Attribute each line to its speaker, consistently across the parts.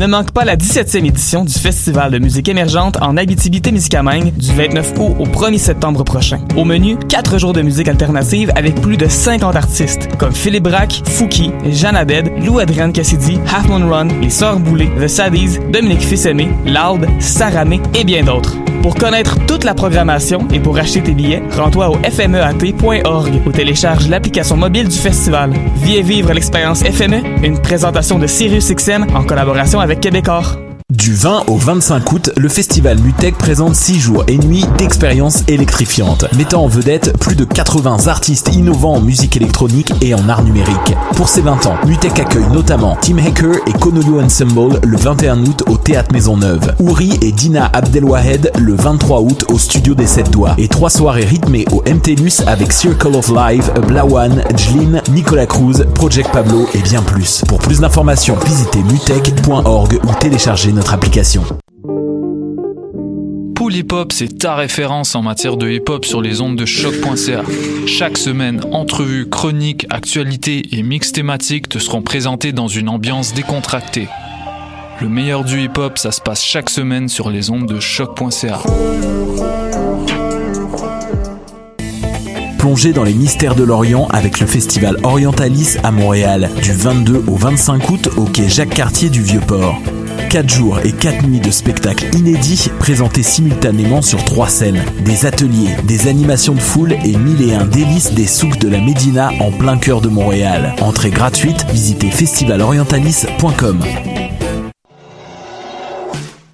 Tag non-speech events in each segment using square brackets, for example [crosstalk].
Speaker 1: Ne manque pas la 17e édition du Festival de musique émergente en Abitibi-Témiscamingue du 29 août au 1er septembre prochain. Au menu, 4 jours de musique alternative avec plus de 50 artistes comme Philippe Braque, Fouki, Jeanne Abed, Lou Adrienne Cassidy, Half Moon Run, Les Sœurs Boulay, The Saddies, Dominique Fils-Aimé, Loud, Saramé et bien d'autres. Pour connaître toute la programmation et pour acheter tes billets, rends-toi au fmeat.org ou télécharge l'application mobile du festival. Viens vivre l'expérience FME, une présentation de SiriusXM en collaboration avec Québecor.
Speaker 2: Du 20 au 25 août, le festival Mutec présente 6 jours et nuits d'expériences électrifiantes, mettant en vedette plus de 80 artistes innovants en musique électronique et en art numérique. Pour ses 20 ans, Mutec accueille notamment Tim Hacker et Konolu Ensemble le 21 août au Théâtre Maisonneuve, Ouri et Dina Abdelwahed le 23 août au Studio des 7 Doigts, et trois soirées rythmées au MTLUS avec Circle of Life, Blawan, Jlin, Nicolas Cruz, Project Pablo et bien plus. Pour plus d'informations, visitez mutech.org ou téléchargez notre application.
Speaker 3: Pool Hip Hop, c'est ta référence en matière de hip hop sur les ondes de choc.ca. Chaque semaine, entrevues, chroniques, actualités et mix thématiques te seront présentés dans une ambiance décontractée. Le meilleur du hip hop, ça se passe chaque semaine sur les ondes de choc.ca.
Speaker 2: Plongez dans les mystères de l'Orient avec le festival Orientalis à Montréal, du 22 au 25 août au quai Jacques Cartier du Vieux-Port. 4 jours et 4 nuits de spectacles inédits présentés simultanément sur trois scènes. Des ateliers, des animations de foule et mille et un délices des souks de la Médina en plein cœur de Montréal. Entrée gratuite, visitez festivalorientalis.com.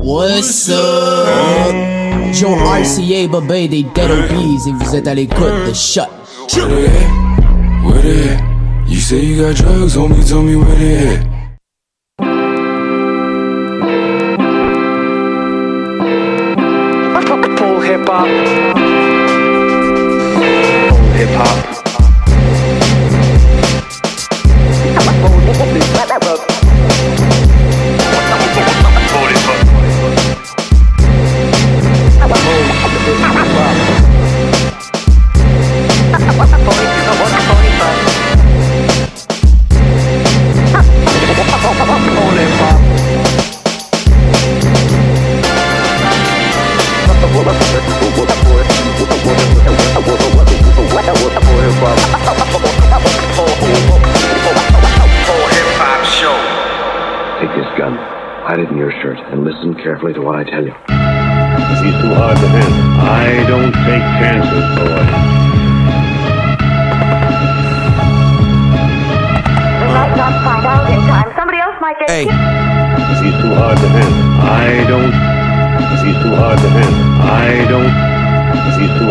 Speaker 4: What's up? Joe RCA, Babé des Dead Obies et vous êtes à l'écoute de Shut.
Speaker 5: Where they at? Where they at? You say you got drugs on me, tell me where they at.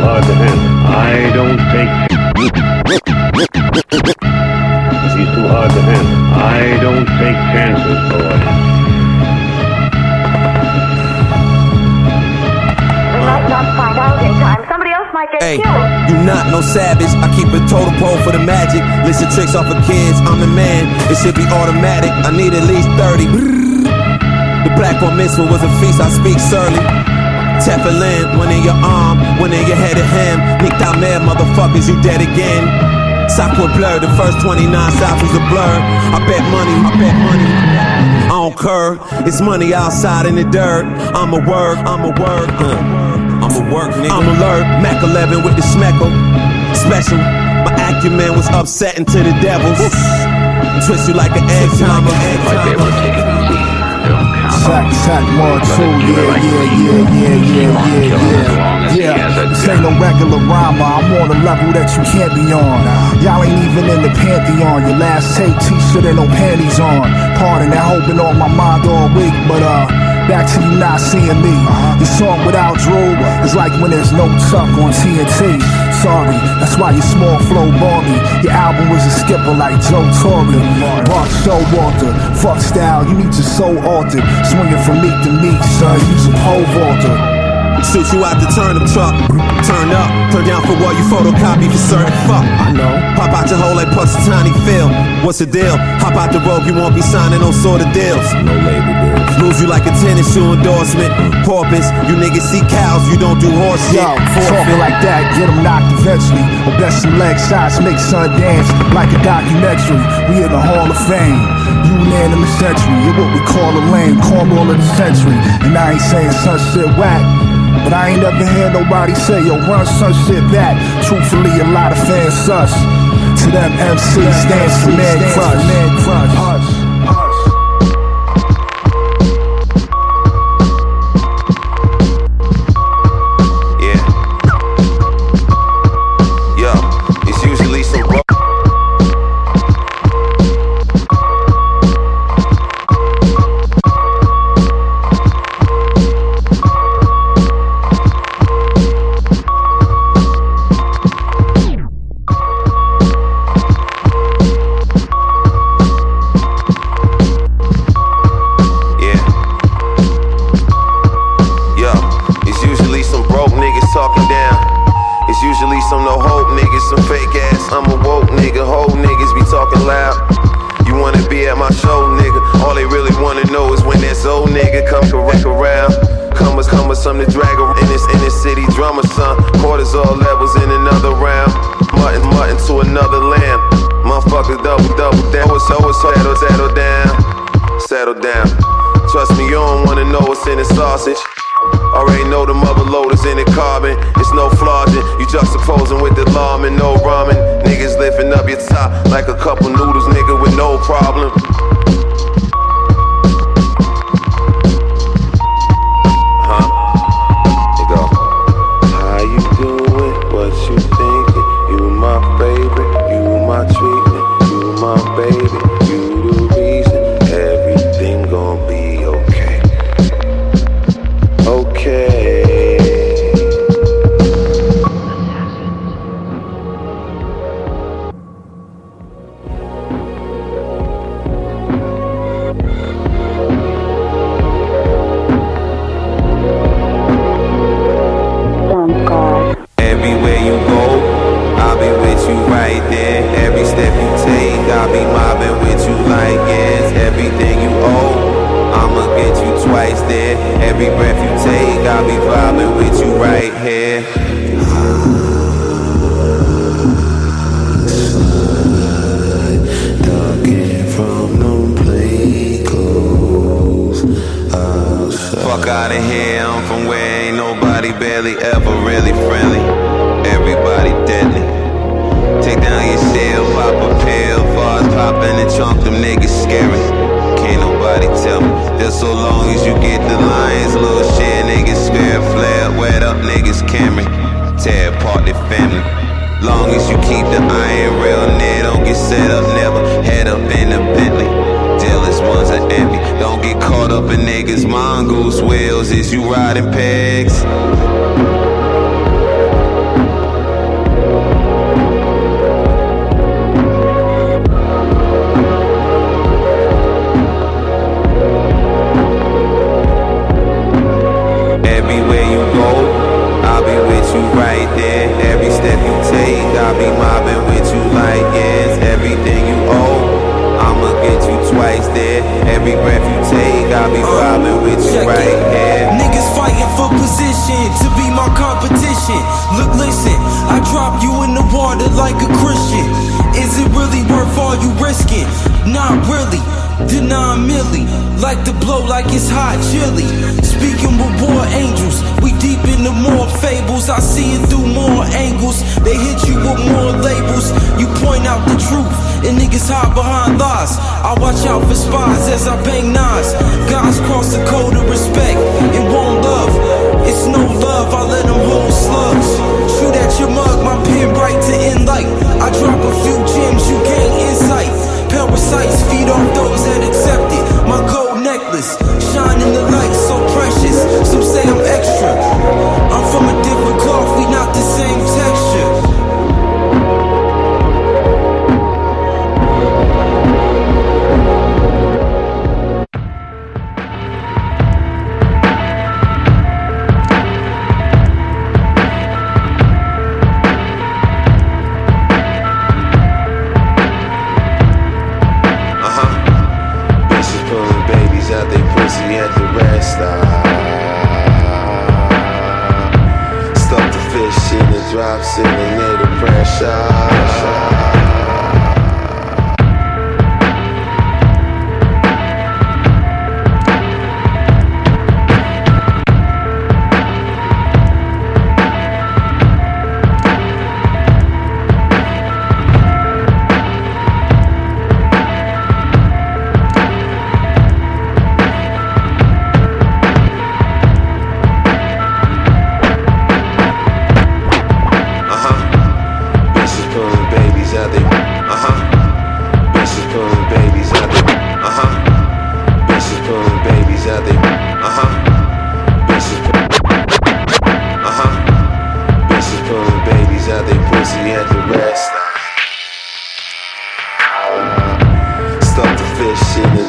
Speaker 6: Hard to handle. I don't take. He's too hard to handle. I don't take chances, boy.
Speaker 7: We might not find out in time. Somebody else might get
Speaker 8: Hey,
Speaker 7: killed.
Speaker 8: you not no savage. I keep a total pole for the magic. Listen tricks off of kids. I'm the man. It should be automatic. I need at least 30. The black one mitzvah was a feast. I speak surly. Tefillin, one in your arm, one in your head of him. Nicked out mad motherfuckers, you dead again. Software blur, the first 29 south was a blur. I bet money, I bet money. I don't curve. It's money outside in the dirt. I'm a work, I'm a work. Uh, I'm a work, nigga. I'm alert. Mac 11 with the smeckle. Special. My acumen was upsetting to the devils. Twist you like an egg timer. Might be able to take it easy.
Speaker 9: Sack, sack, one, two, yeah, yeah, yeah, yeah, yeah, yeah, yeah. Yeah, this ain't no regular rhymer. I'm on a level that you can't be on. Y'all ain't even in the pantheon. Your last tape t-shirt and no panties on. Pardon that, hoping on my mind all week, but uh. Back to you not seeing me. The song without Drew is like when there's no Tuck on TNT
Speaker 8: sorry. That's why your small flow bore me. Your album was a skipper like Joe Torre. Mark Showalter, fuck style, you need to soul alter, Swinging from meat to meat, son, use a pole vaulter.
Speaker 9: Since you out the turn up truck, turn up, turn down for what you photocopy for certain fuck. I know. Pop out your hole like tiny Phil. What's the deal? Hop out the road, you won't be signing no sort of deals. No label deal. Lose you like a tennis shoe endorsement. Porpoise, you niggas see cows, you don't do horse shit.
Speaker 8: Yo, talking like that, get them knocked eventually. Or best some leg shots, make sun dance like a documentary. We in the Hall of Fame. Unanimous century, you what we call a lane, cornball of the century. And I ain't saying sun shit whack. But I ain't never heard nobody say, yo, run some shit back. Truthfully, a lot of fans sus. To them, MC stands for man. Man crush.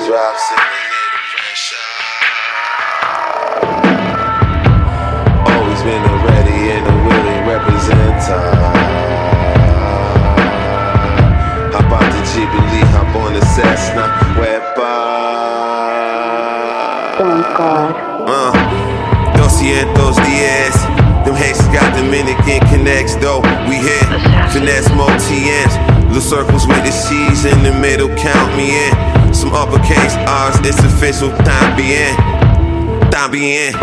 Speaker 8: Fish in the drops in the little pressure. Always been a ready and a willing. Hop out the Jubilee, hop on the Cessna, Wepa. Uh, 200 días. Them Haitians got Dominican connects, though. We hit finesse more TNs. Little circles with the C's in the middle, count me in. Some uppercase R's, it's official, time bien. Time bien.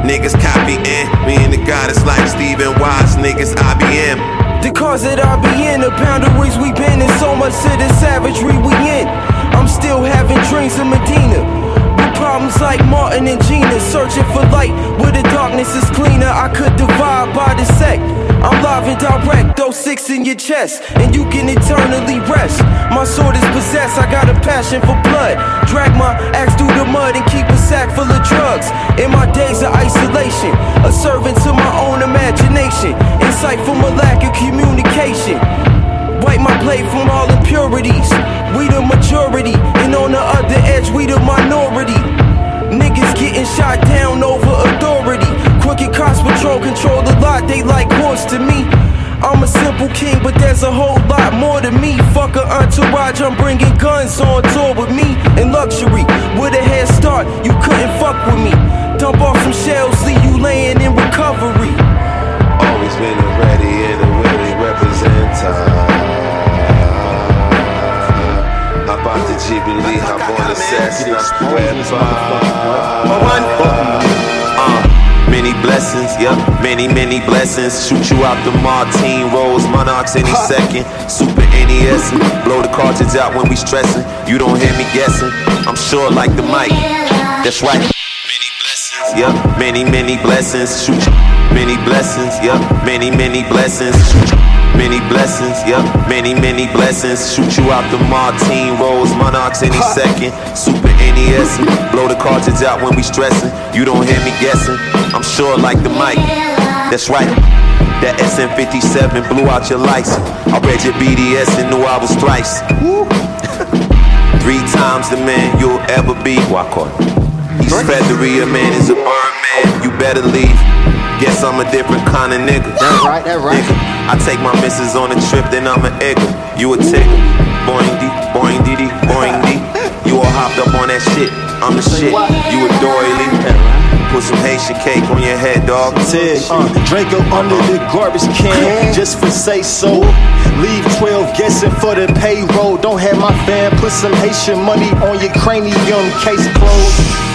Speaker 8: Niggas copying. Me and the goddess like Stephen Wise, niggas IBM.
Speaker 10: The cars that I be in, the boundaries we been in, so much to the savagery we in. I'm still having dreams of Medina. With problems like Martin and Gina, searching for light where the darkness is cleaner. I could divide by the sect. I'm live and direct, throw six in your chest, and you can eternally rest. My sword is possessed, I got a passion for blood. Drag my axe through the mud and keep a sack full of drugs. In my days of isolation, a servant to my own imagination. Insightful lack of communication. Wipe my plate from all impurities. We the majority, and on the other edge, we the minority. Niggas getting shot down over authority. Crooked cops patrol control the lot, they like horse to me. I'm a simple king, but there's a whole lot more to me. Fuck a entourage, I'm bringing guns on tour with me in luxury. With a head start, you couldn't fuck with me. Dump off some shells, leave you laying in recovery.
Speaker 8: Always been a ready and a willing representer. Hop out the Jubilee, hop on the Cessna, Uh, many blessings, yeah, many, many blessings. Shoot you out the Martine Rose, Monarchs any second. Super NES, blow the cartridge out when we stressing. You don't hear me guessing, I'm sure like the mic. That's right. Many blessings, yeah, many, many blessings. Shoot you. Many blessings, yeah, many, many blessings. Shoot you. Many blessings, yeah, many, many blessings. Shoot you out the Martine Rose, Monarchs any second. Super NES, blow the cartridge out when we stressing. You don't hear me guessing, I'm sure like the mic. That's right. That SM57 blew out your lights. I read your BDS and knew I was thrice. Three times the man you'll ever be. Walk on. East Featheria man is a bird man. You better leave. Guess I'm a different kind of nigga. That right, that right. Nigga, I take my missus on a trip, then I'm an egger. You a ticker. Boing dee, boing dee dee, boing dee. You all hopped up on that shit. I'm the shit. You a doily. Put some Haitian cake on your head, dog.
Speaker 4: Ted, uh, Draco under the garbage can, just for say so. Leave 12 guessing for the payroll. Don't have my fam put some Haitian money on your cranium, case closed.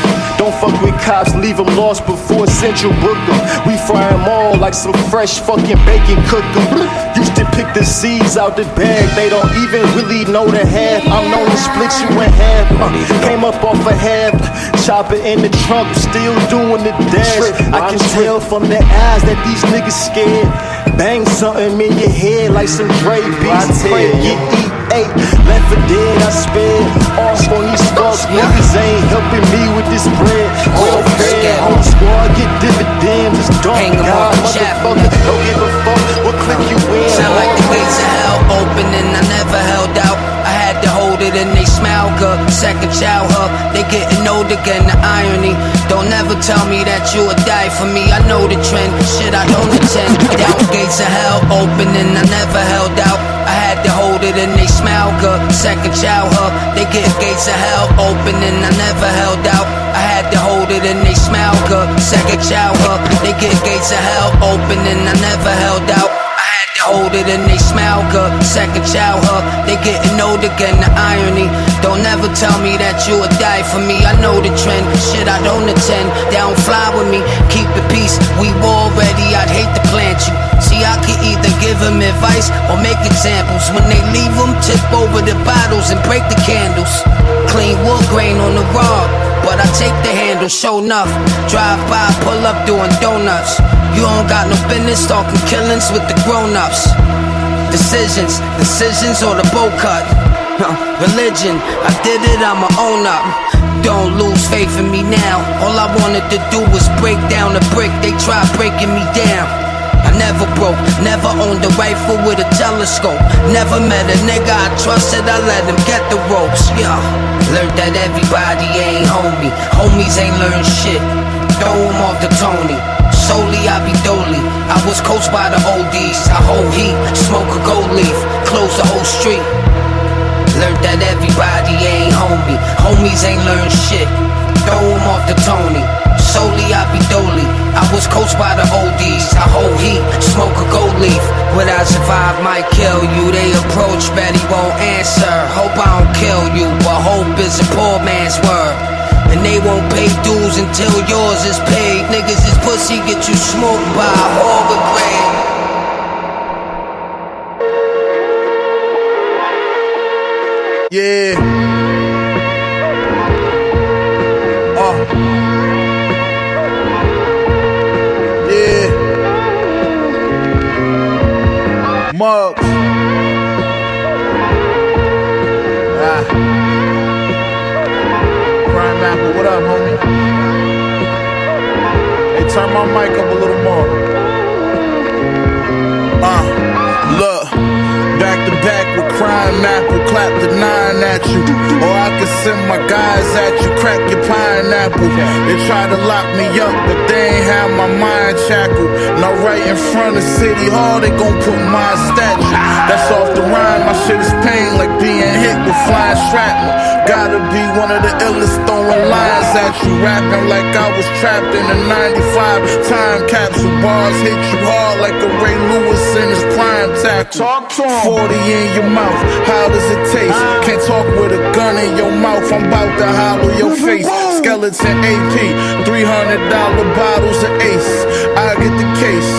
Speaker 4: Don't fuck with cops, leave them lost before Central book 'em. We fry 'em all like some fresh fucking bacon cook 'em. Used to pick the seeds out the bag, they don't even really know the half. I'm known to split you in half. Uh, came up off a half, chopper in the trunk, still doing the dash. I can tell from their eyes that these niggas scared. Bang something in your head like some Dre beats. Get eat eight, left for dead. I sped off on these fucks. Niggas ain't helping me with this bread. Welfare on the squad, get dividends. It's dark, God, motherfucker. Don't give a fuck what click you in.
Speaker 11: Sound like the gates of hell open and I never held out. I had to hold it and they smile good. Second child hug, they getting old again. The irony. Don't ever tell me that you would die for me. I know the trend. Shit, I don't attend. Down gates of hell open and I never held out. It and they smile good. Second child hug, they get gates of hell open and I never held out. I had to hold it and they smile good. Second child hug, they get gates of hell open and I never held out. I than they smell good. Second childhood, they getting old again. The irony. Don't ever tell me that you would die for me. I know the trend. Shit, I don't attend. They don't fly with me. Keep the peace. We war ready. I'd hate to plant you. See, I could either give them advice or make examples. When they leave them, tip over the bottles and break the candles. Clean wood grain on the rod, but I take the handle, show enough. Drive by, pull up doing donuts. You don't got no business talking killings with the grown ups. Decisions, decisions or the bow cut. Religion, I did it, I'ma own up. Don't lose faith in me now. All I wanted to do was break down the brick, they tried breaking me down. Never broke, never owned a rifle with a telescope. Never met a nigga I trusted, I let him get the ropes. Yeah, learned that everybody ain't homie. Homies ain't learned shit. Throw 'em off the Tony. Solely I be dolly. I was coached by the oldies. I hold heat, smoke a gold leaf, close the whole street. Learned that everybody ain't homie. Homies ain't learned shit. Throw 'em off the Tony. Solely I be dolly. I was coached by the oldies. I hold heat, smoke a gold leaf. What I survive might kill you. They approach, bet he won't answer. Hope I don't kill you, but hope is a poor man's word. And they won't pay dues until yours is paid. Niggas is pussy, get you smoked by all the grade.
Speaker 12: Yeah. Mugs. Ah. Prime Apple, what up, homie? Hey, turn my mic up a little more. Back with crime apple, clap the nine at you. Or I can send my guys at you, crack your pineapple. They try to lock me up, but they ain't have my mind shackled. Now right in front of City Hall, they gon' put my statue. That's off the rhyme, my shit is pain like being hit with flying shrapnel. Gotta be one of the illest throwing lines at you, rapping like I was trapped in a 95 time capsule. Bars hit you hard like a Ray Lewis in his prime tackle. Talk to 40 in your mouth, how does it taste? Can't talk with a gun in your mouth, I'm about to hollow your face. Skeleton AP, $300 bottles of Ace. I get the case.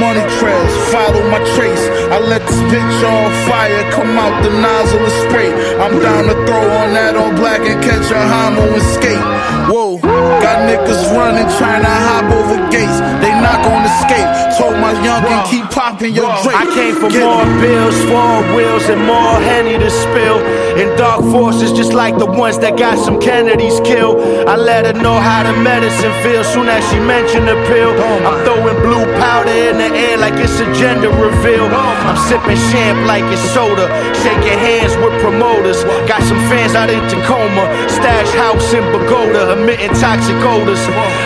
Speaker 12: Money trails, follow my trace. I let this bitch on fire come out the nozzle and spray. I'm down to throw on that all black and catch a homo and skate. Whoa, got niggas running, trying to hop over gates. They not gonna escape. Told my youngin' keep popping your Drake.
Speaker 13: I came for
Speaker 12: Get
Speaker 13: more
Speaker 12: it.
Speaker 13: bills, four wheels, and more Henny to spill. In dark forces, just like the ones that got some Kennedys killed. I let her know how the medicine feels soon as she mentioned the pill. I'm throwing blue powder in the air like it's a gender reveal. I'm sipping champ like it's soda, shaking hands with promoters. Got some fans out in Tacoma, stash house in Pagoda, emitting toxic odors.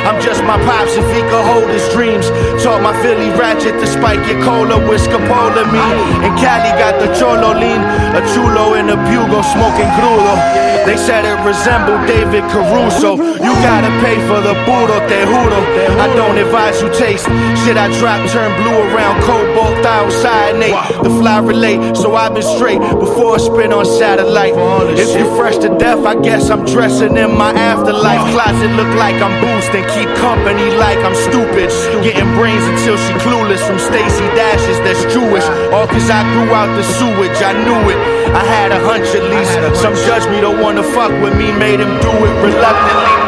Speaker 13: I'm just my pops if he could hold his dreams. Taught my Philly ratchet to spike your cola with scopolamine. And Cali got the cholo lean, a chulo and a bugle smoking crudo. They said it resembled David Caruso. You gotta pay for the puro te. I don't advise you taste. Shit I drop turn blue around cobalt outside Nate. The fly relate, so I've been straight before I spin on satellite. If you fresh to death, I guess I'm dressing in my afterlife. Closet look like I'm boosting, keep company like I'm stupid. Getting brains until she clueless from Stacy Dashes that's Jewish. All cause I grew out the sewage, I knew it. I had a hunch at least. Some judge me don't wanna fuck with me, made him do it reluctantly.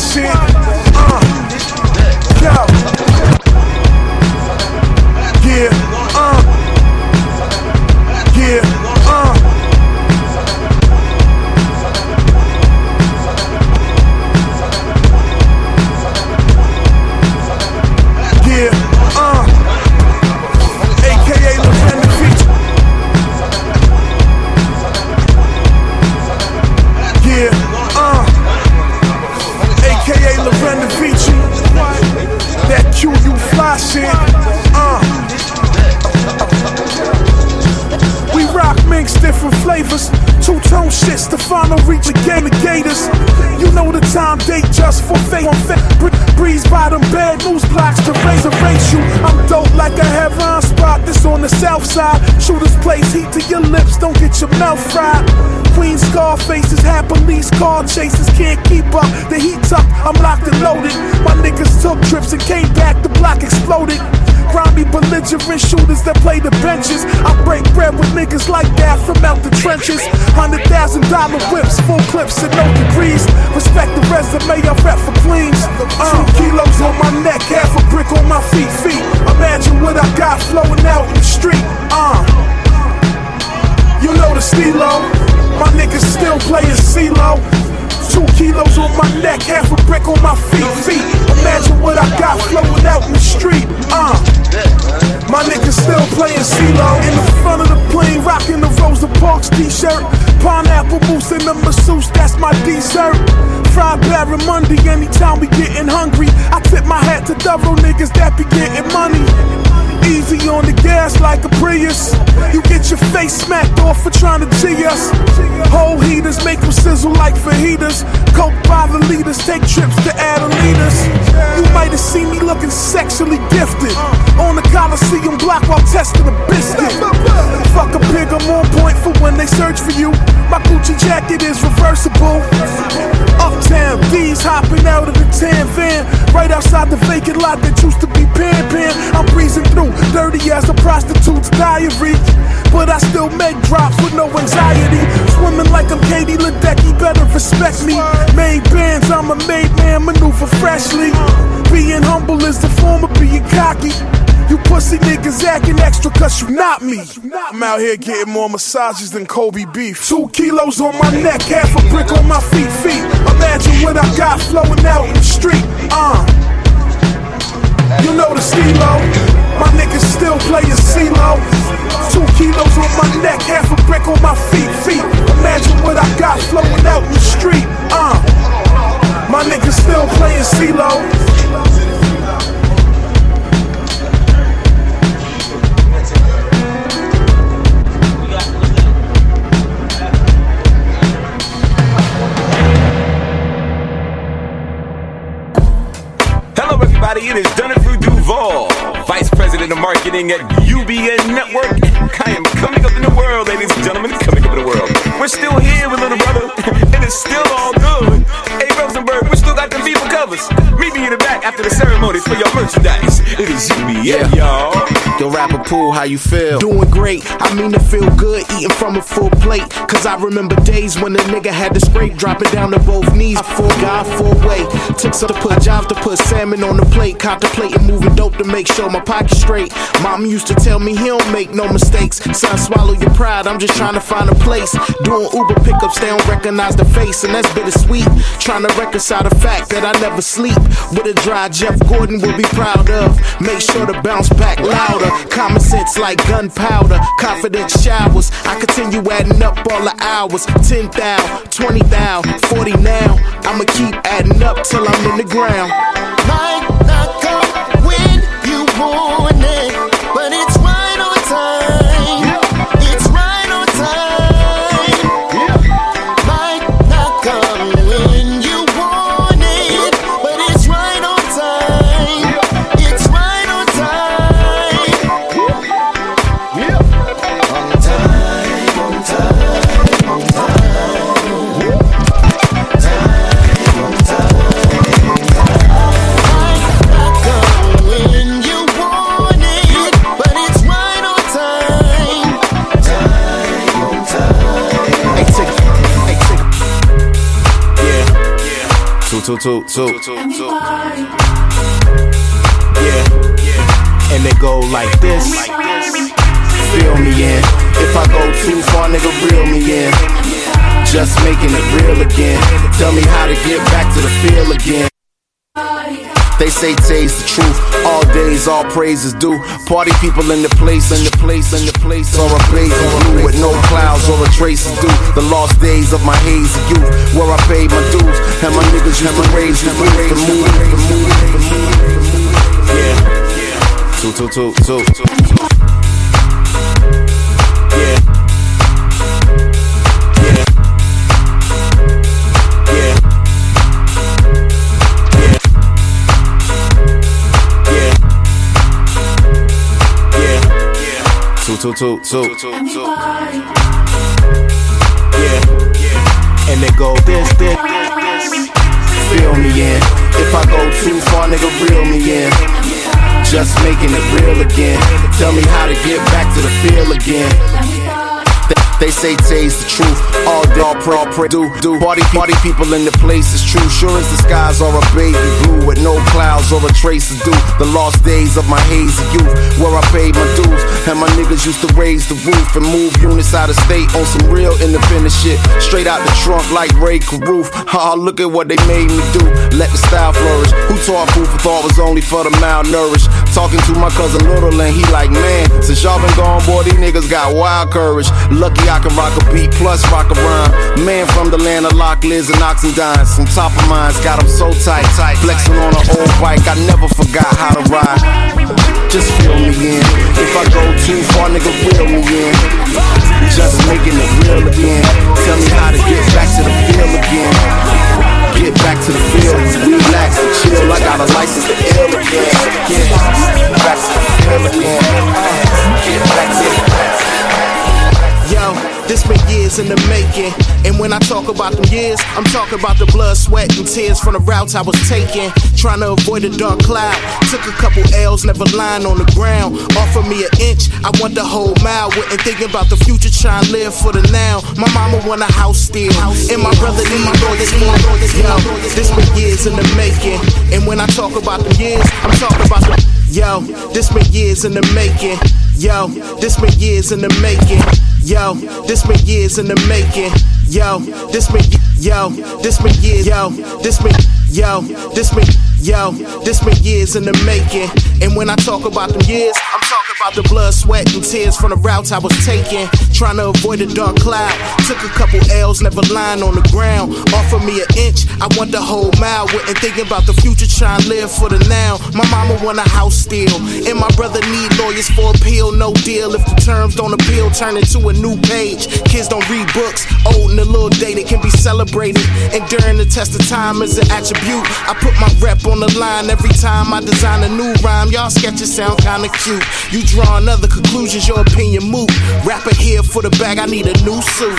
Speaker 14: shit. You get your face smacked off for trying to G us. Whole heaters make them sizzle like fajitas. Coke by the leaders, take trips to Adelitas. You might have seen me looking sexually gifted. On the Coliseum block while testing a biscuit. Fuck a pig, I'm on point for when they search for you. My Gucci jacket is reversible. Uptown, D's hopping out of the tan van. Right outside the vacant lot that used to be Pan Pan. I'm breezing through, dirty as a prostitute diary. But I still make drops with no anxiety. Swimming like I'm Katie Ledecky, better respect me. Made bands, I'm a made man, maneuver freshly. Being humble is the form of being cocky. You pussy niggas acting extra cause you not me. I'm out here getting more massages than Kobe beef. Two kilos on my neck, half a brick on my feet, feet. Imagine what I got flowing out in the street. Uh. You know the steelo. My niggas still playing CeeLo. Two kilos on my neck, half a brick on my feet. Feet. Imagine what I got flowing out in the street. Uh. My niggas still playing CeeLo.
Speaker 15: it is done marketing at UBN Network. I am coming up in the world, ladies and gentlemen, coming up in the world. We're still here with little brother, [laughs] and it's still all good. Hey, Rosenberg, we still got them people covers. Meet me in the back after the ceremony for your merchandise. It is UBN, y'all.
Speaker 13: Yo, rapper pool, how you feel?
Speaker 8: Doing great. I mean to feel good eating from a full plate. Cause I remember days when the nigga had to scrape, dropping down to both knees. I full guy, full way. Took some to put jobs to put salmon on the plate. Contemplating moving dope to make sure my pocket straight. Mom used to tell me he don't make no mistakes. Son, swallow your pride. I'm just trying to find a place. Doing Uber pickups, they don't recognize the face. And that's bittersweet. Trying to reconcile the fact that I never sleep. With a dry Jeff Gordon will be proud of. Make sure to bounce back louder. Common sense like gunpowder. Confident showers. I continue adding up all the hours. 10 thou, 20 thou, 40 now. I'ma keep adding up till I'm in the ground.
Speaker 13: Yeah. Two, two, two, two. Yeah. And they go like this, like this. Feel me in. If I go too far, nigga, reel me in. Just making it real again. Tell me how to get back to the feel again. They say taste the truth. All days, all praises due. Party people in the place, in the place, in the place. Or a blaze of blue with no clouds or a trace of dew. The lost days of my hazy youth, where I paid my dues. And my niggas used to raise the roof and move, and move, and move. Yeah. Two, two, two, two, two. Yeah. Two, two, two, two. Yeah. And they go this, this. Feel me in. If I go too far, nigga, reel me in. Just making it real again. Tell me how to get back to the feel again. They- say taste the truth. All day, all pro, pray, do, do. Party, party people in the place is true. Sure as the skies are a baby blue with no clouds or a trace of dew. The lost days of my hazy youth, where I paid my dues. And my niggas used to raise the roof and move units out of state on some real independent shit. Straight out the trunk like Ray Caruth. Ha, look at what they made me do. Let the style flourish. Who taught food for thought was only for the malnourished? Talking to my cousin Little and he like, man, since y'all been gone, boy, these niggas got wild courage. Lucky I can rock a beat plus rock a rhyme. Man from the land of Lock, Liz and Oxendine. Some top of mines got 'em so tight, tight. Flexing on an old bike, I never forgot how to ride. Just feel me in. If I go too far, nigga, reel me in. Just making it real again. Tell me how to get back to the field again. Get back to the field, relax and chill. I got a license to ill again. Get back to the field again. Get back to the
Speaker 8: Yo, this been years in the making. And when I talk about them years, I'm talking about the blood, sweat, and tears from the routes I was taking. Trying to avoid a dark cloud. Took a couple L's, never lying on the ground. Offer me an inch, I want the whole mile. Wasn't thinking about the future, trying to live for the now. My mama want a house still. And my brother need my lawyers more. Yo, this been years in the making. And when I talk about them years, I'm talking about the. Yo, this been years in the making. Yo, this been years in the making. Yo, this been years in the making. Yo, this been yo, this been years. Yo, this been yo, this been yo, this been years in the making. And when I talk about them years, I'm talking about the blood, sweat, and tears from the routes I was taking. Trying to avoid a dark cloud. Took a couple L's, never lying on the ground. Offer me an inch, I want the whole mile. Wasn't thinking about the future, trying to live for the now. My mama want a house still, and my brother need lawyers for appeal. No deal if the terms don't appeal, turn into a new page. Kids don't read books, old and a little dated can be celebrated. And during the test of time as an attribute, I put my rep
Speaker 13: on the line every time I design a new rhyme. Y'all sketches sound kinda cute. You draw another conclusions, your opinion moot. Rapper here for the bag, I need a new suit.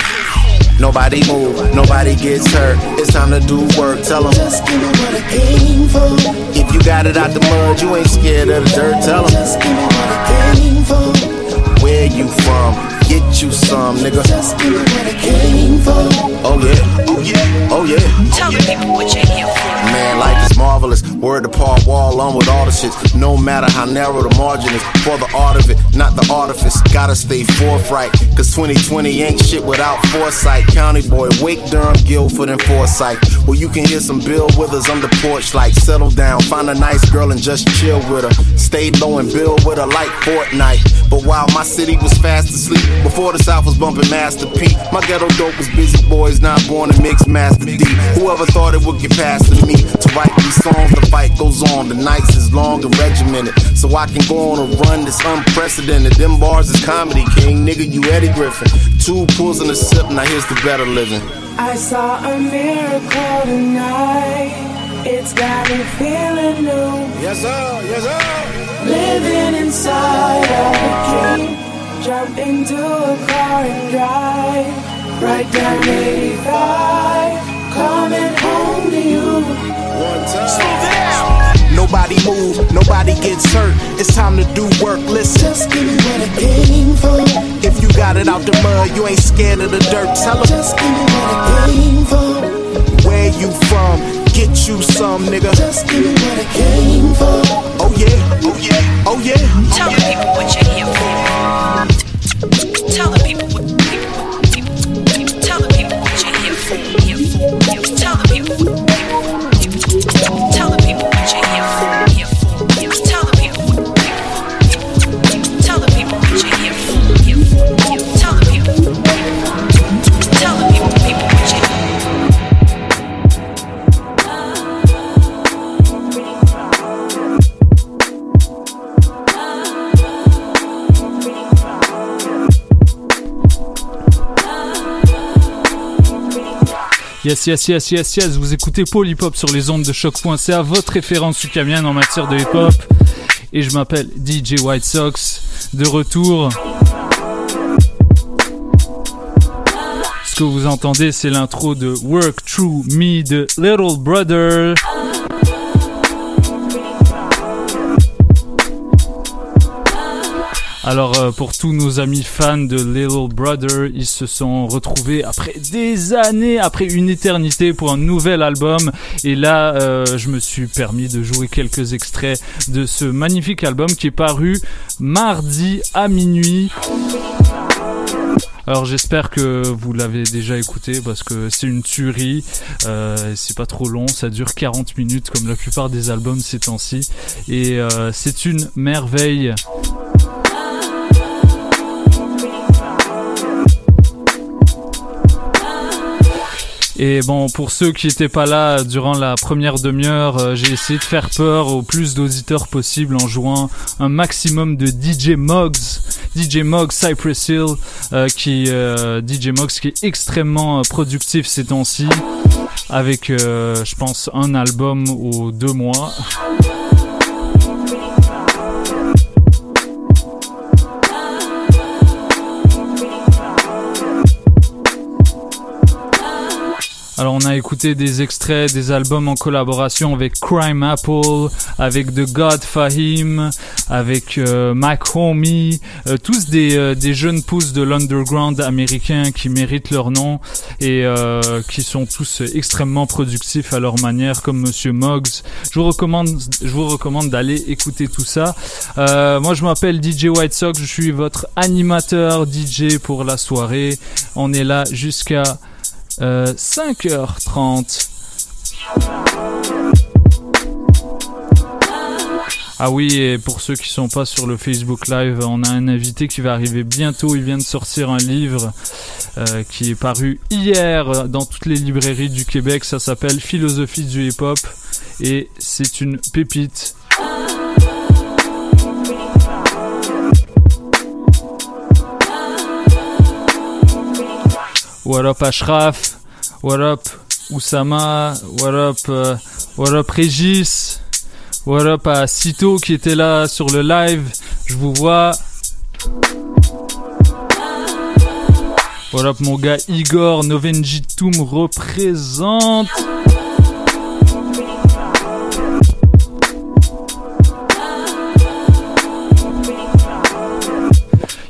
Speaker 13: Nobody move, nobody gets hurt. It's time to do work. Tell them.
Speaker 16: Just give me what I came for.
Speaker 13: If you got it out the mud, you ain't scared of the dirt. Tell them.
Speaker 16: Just give me what I came for.
Speaker 13: Where you from? Get you some, nigga.
Speaker 16: Just give me what I came for.
Speaker 13: Oh yeah, oh yeah, oh yeah.
Speaker 17: Tell the people what you're here for.
Speaker 13: Man, life is marvelous. Word to Paul Wall on with all the shit. No matter how narrow the margin is, for the art of it, not the artifice. Gotta stay forthright, cause 2020 ain't shit without foresight. County boy, Wake Durham, Guilford, and Forsyth. Well, you can hear some Bill Withers on the porch, like settle down, find a nice girl and just chill with her. Stay low and build with her like Fortnite. But while my city was fast asleep, before the South was bumping Master P, my ghetto dope was busy boys, not born to mix Master D. Whoever thought it would get past to me to write these songs, the fight goes on. The nights is long and regimented, so I can go on a run that's unprecedented. Them bars is comedy, king, nigga, you Eddie Griffin. Two pulls and a sip, now here's the better living.
Speaker 18: I saw a miracle tonight. It's got me feeling new.
Speaker 13: Yes, sir, yes, sir.
Speaker 18: Living inside of a dream. Jump into a car and drive. Right down 85. Coming home to you.
Speaker 13: One time. Nobody move, nobody gets hurt. It's time to do work. Listen.
Speaker 16: Just give me what I came for.
Speaker 13: If you got it out the mud, you ain't scared of the dirt. Tell 'em.
Speaker 16: Just give me what I came for.
Speaker 13: Where you from? Get you some, nigga.
Speaker 16: Just give me what I came for.
Speaker 13: Oh yeah, oh yeah, oh yeah.
Speaker 17: Oh, Tell the people what you're here for. Tell the people what. Tell the people what you're here for. Here for. Tell the people. Tell
Speaker 19: Yes, yes, yes, yes, yes. Vous écoutez Hop sur les ondes de choc.ca, votre référence ukamienne en matière de hip hop. Et je m'appelle DJ White Sox, de retour. Ce que vous entendez, c'est l'intro de Work Through Me de Little Brother. Alors euh, pour tous nos amis fans de Little Brother, ils se sont retrouvés après des années, après une éternité pour un nouvel album. Et là, euh, je me suis permis de jouer quelques extraits de ce magnifique album qui est paru mardi à minuit. Alors j'espère que vous l'avez déjà écouté parce que c'est une tuerie, euh, c'est pas trop long, ça dure 40 minutes comme la plupart des albums ces temps-ci et euh, c'est une merveille. Et bon, pour ceux qui n'étaient pas là durant la première demi-heure, euh, j'ai essayé de faire peur au plus d'auditeurs possible en jouant un maximum de DJ Moggs, DJ Moggs Cypress Hill, euh, qui euh, DJ Moggs qui est extrêmement productif ces temps-ci, avec, je pense, un album aux deux mois. Alors on a écouté des extraits des albums en collaboration avec Crime Apple, avec The God Fahim, avec euh, Mac Homie, euh, tous des, euh, des jeunes pousses de l'underground américain qui méritent leur nom et euh, qui sont tous extrêmement productifs à leur manière, comme Monsieur Moggs. Je vous recommande, je vous recommande d'aller écouter tout ça. Euh, moi je m'appelle DJ White Sox, je suis votre animateur DJ pour la soirée. On est là jusqu'à euh, 5h30. Ah oui, et pour ceux qui sont pas sur le Facebook Live, on a un invité qui va arriver bientôt. Il vient de sortir un livre euh, qui est paru hier dans toutes les librairies du Québec. Ça s'appelle Philosophie du hip-hop et c'est une pépite. What up Ashraf? What up Oussama? What up, euh, what up Régis? What up à Cito qui était là sur le live? Je vous vois. What up mon gars Igor Novenji Toum représente.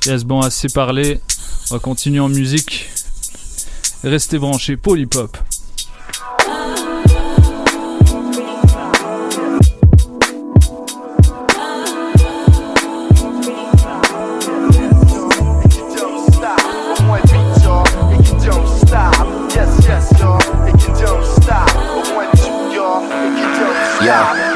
Speaker 19: Yes, bon, assez parlé. On va continuer en musique. Restez branchés, Polypop.
Speaker 20: Yeah.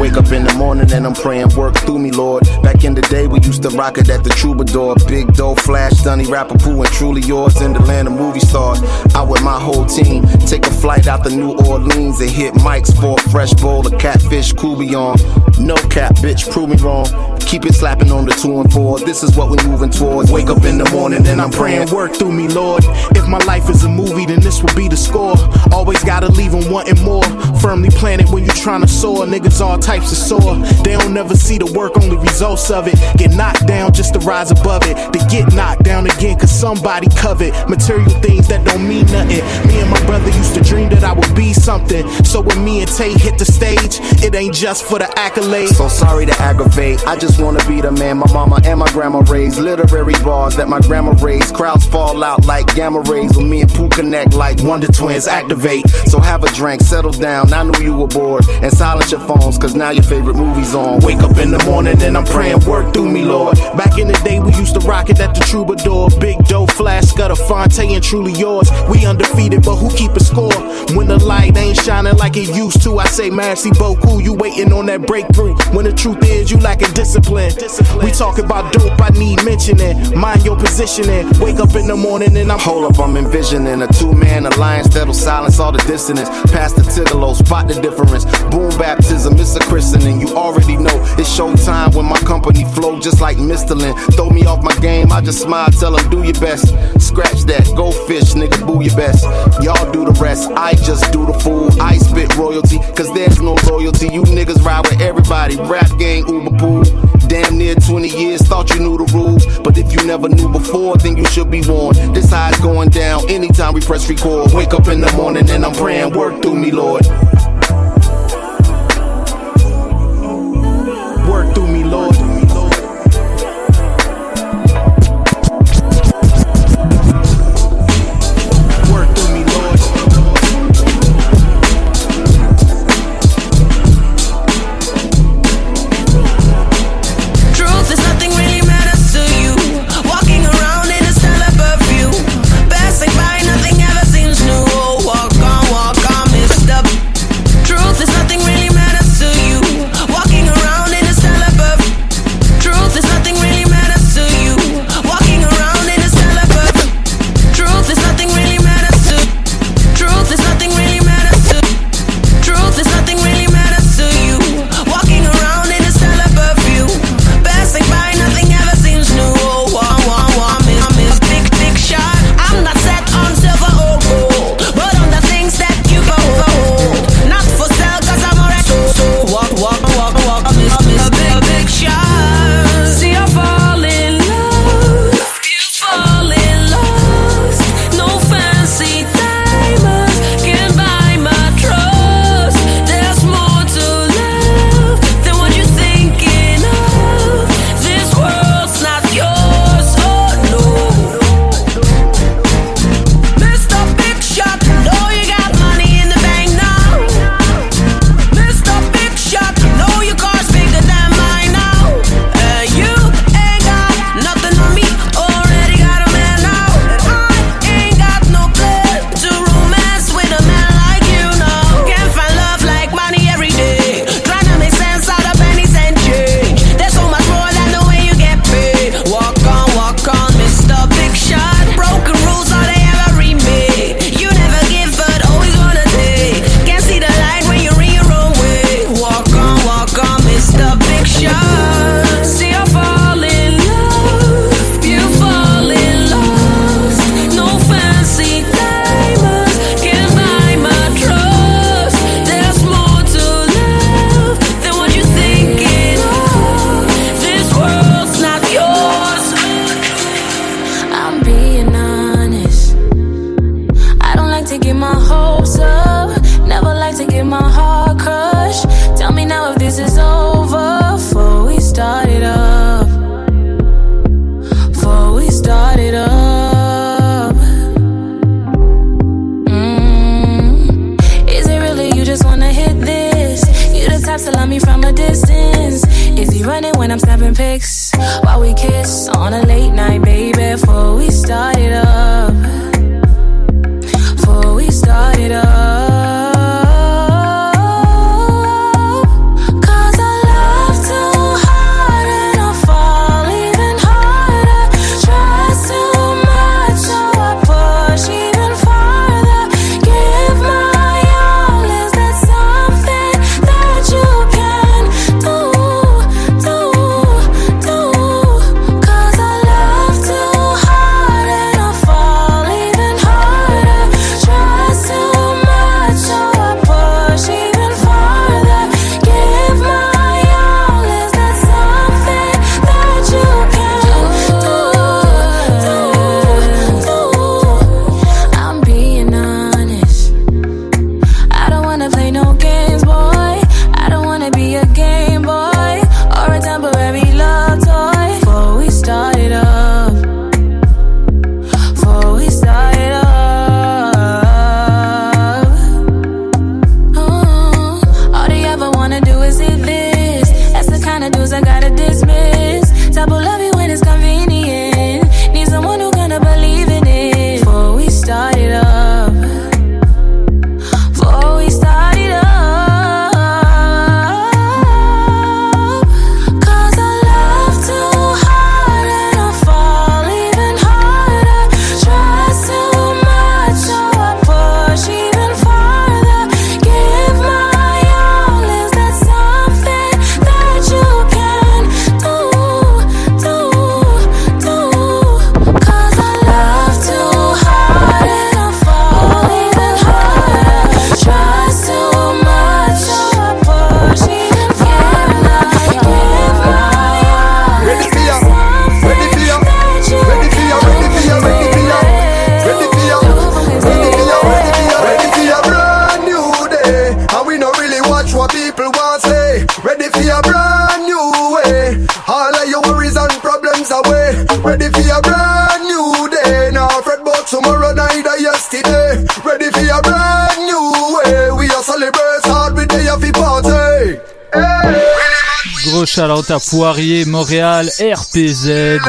Speaker 20: Wake up in the morning and I'm praying, work through me, Lord. Back in the day, we used to rock it at the Troubadour. Big dough, flash, Dunny, rapper, poo, and truly yours in the land of movie stars. Out with my whole team, take a flight out the New Orleans and hit Mike's for a fresh bowl of catfish, Kubion. No cap, bitch, prove me wrong. Keep it slapping on the two and four. This is what we moving towards. Wake up in the morning and I'm praying,
Speaker 13: Work through me, Lord. If my life is a movie, then this will be the score. Always gotta leave leave 'em wanting more. Firmly planted when you tryna soar. Niggas all types of sore. They don't never see the work, only results of it. Get knocked down just to rise above it. They get knocked down again, cause somebody covet material things that don't mean nothing. Me and my brother used to dream that I would be something. So when me and Tay hit the stage, it ain't just for the accolades.
Speaker 20: So sorry to aggravate. I just wanna be the man my mama and my grandma raised. Literary bars that my grandma raised. Crowds fall out like gamma rays when me and Pooh connect like Wonder Twins activate. So have a drink, settle down. I knew you were bored. And silence your phones, cause now your favorite movie's on.
Speaker 13: Wake up in the morning and I'm praying, work through me, Lord. Back in the day, we used to rock it at the Troubadour. Big dough, flash, Scudder, Fonte, and truly yours. We undefeated, but who keep a score? When the light ain't shining like it used to, I say, merci beaucoup. You waiting on that breakthrough. When the truth is, you lacking discipline. We talk about dope, I need mentioning. Mind your positioning. Wake up in the morning and I'm
Speaker 20: Hold up, I'm envisioning a two man alliance that'll silence all the dissonance. Past the Tigolo, spot the difference. Boom baptism, it's a christening. You already know it's showtime when my company flow just like Mistling. Throw me off my game, I just smile, tell them do your best. Scratch that, go fish, nigga, boo your best. Y'all do the rest, I just do the fool. I spit royalty, cause there's no loyalty. You niggas ride with everybody. Rap gang, Uber pool. Damn near 20 years, thought you knew the rules. But if you never knew before, then you should be warned. This high going down anytime we press record. Wake up in the morning and I'm praying, work through me, Lord.
Speaker 21: Shout-out à Poirier, Montréal, RPZ.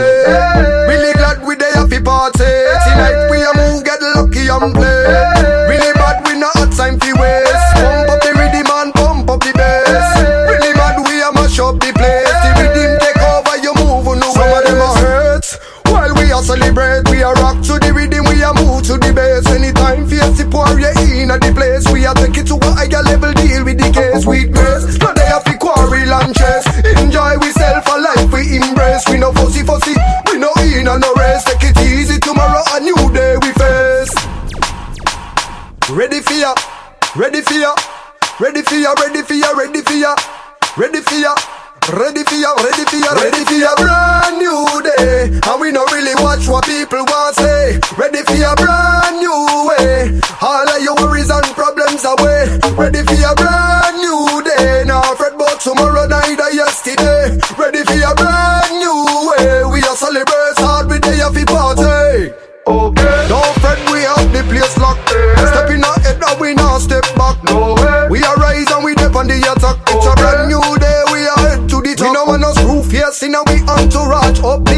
Speaker 22: Now we entourage up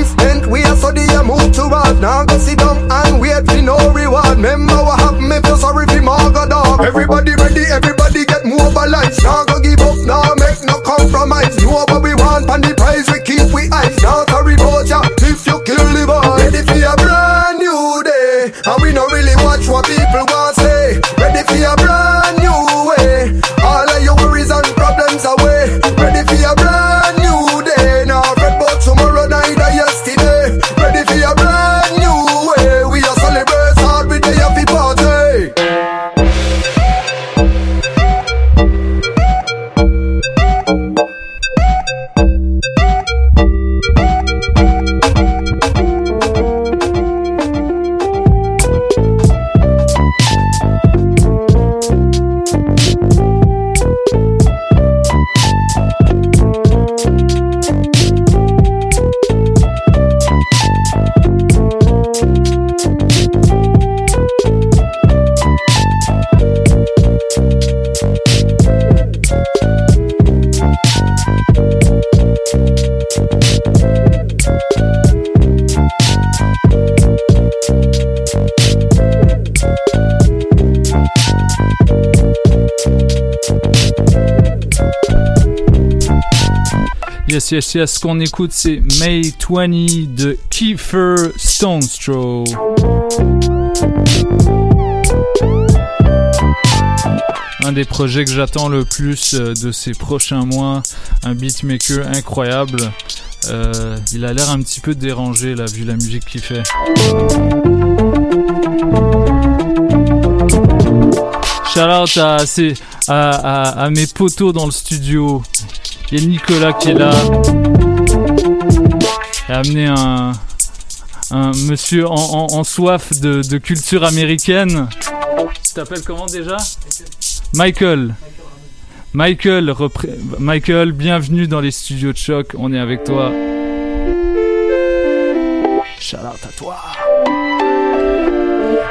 Speaker 21: Ce qu'on écoute, c'est May 20 de Kiefer Stonestraw. Un des projets que j'attends le plus euh, de ces prochains mois. Un beatmaker incroyable. Euh, il a l'air un petit peu dérangé là, vu la musique qu'il fait. Shout out à- à mes potos dans le studio. Il y a Nicolas qui est là. Il a amené un, monsieur en, soif de, culture américaine. Tu t'appelles comment déjà? Michael. Michael, Michael, bienvenue dans les studios de choc. On est avec toi. À toi.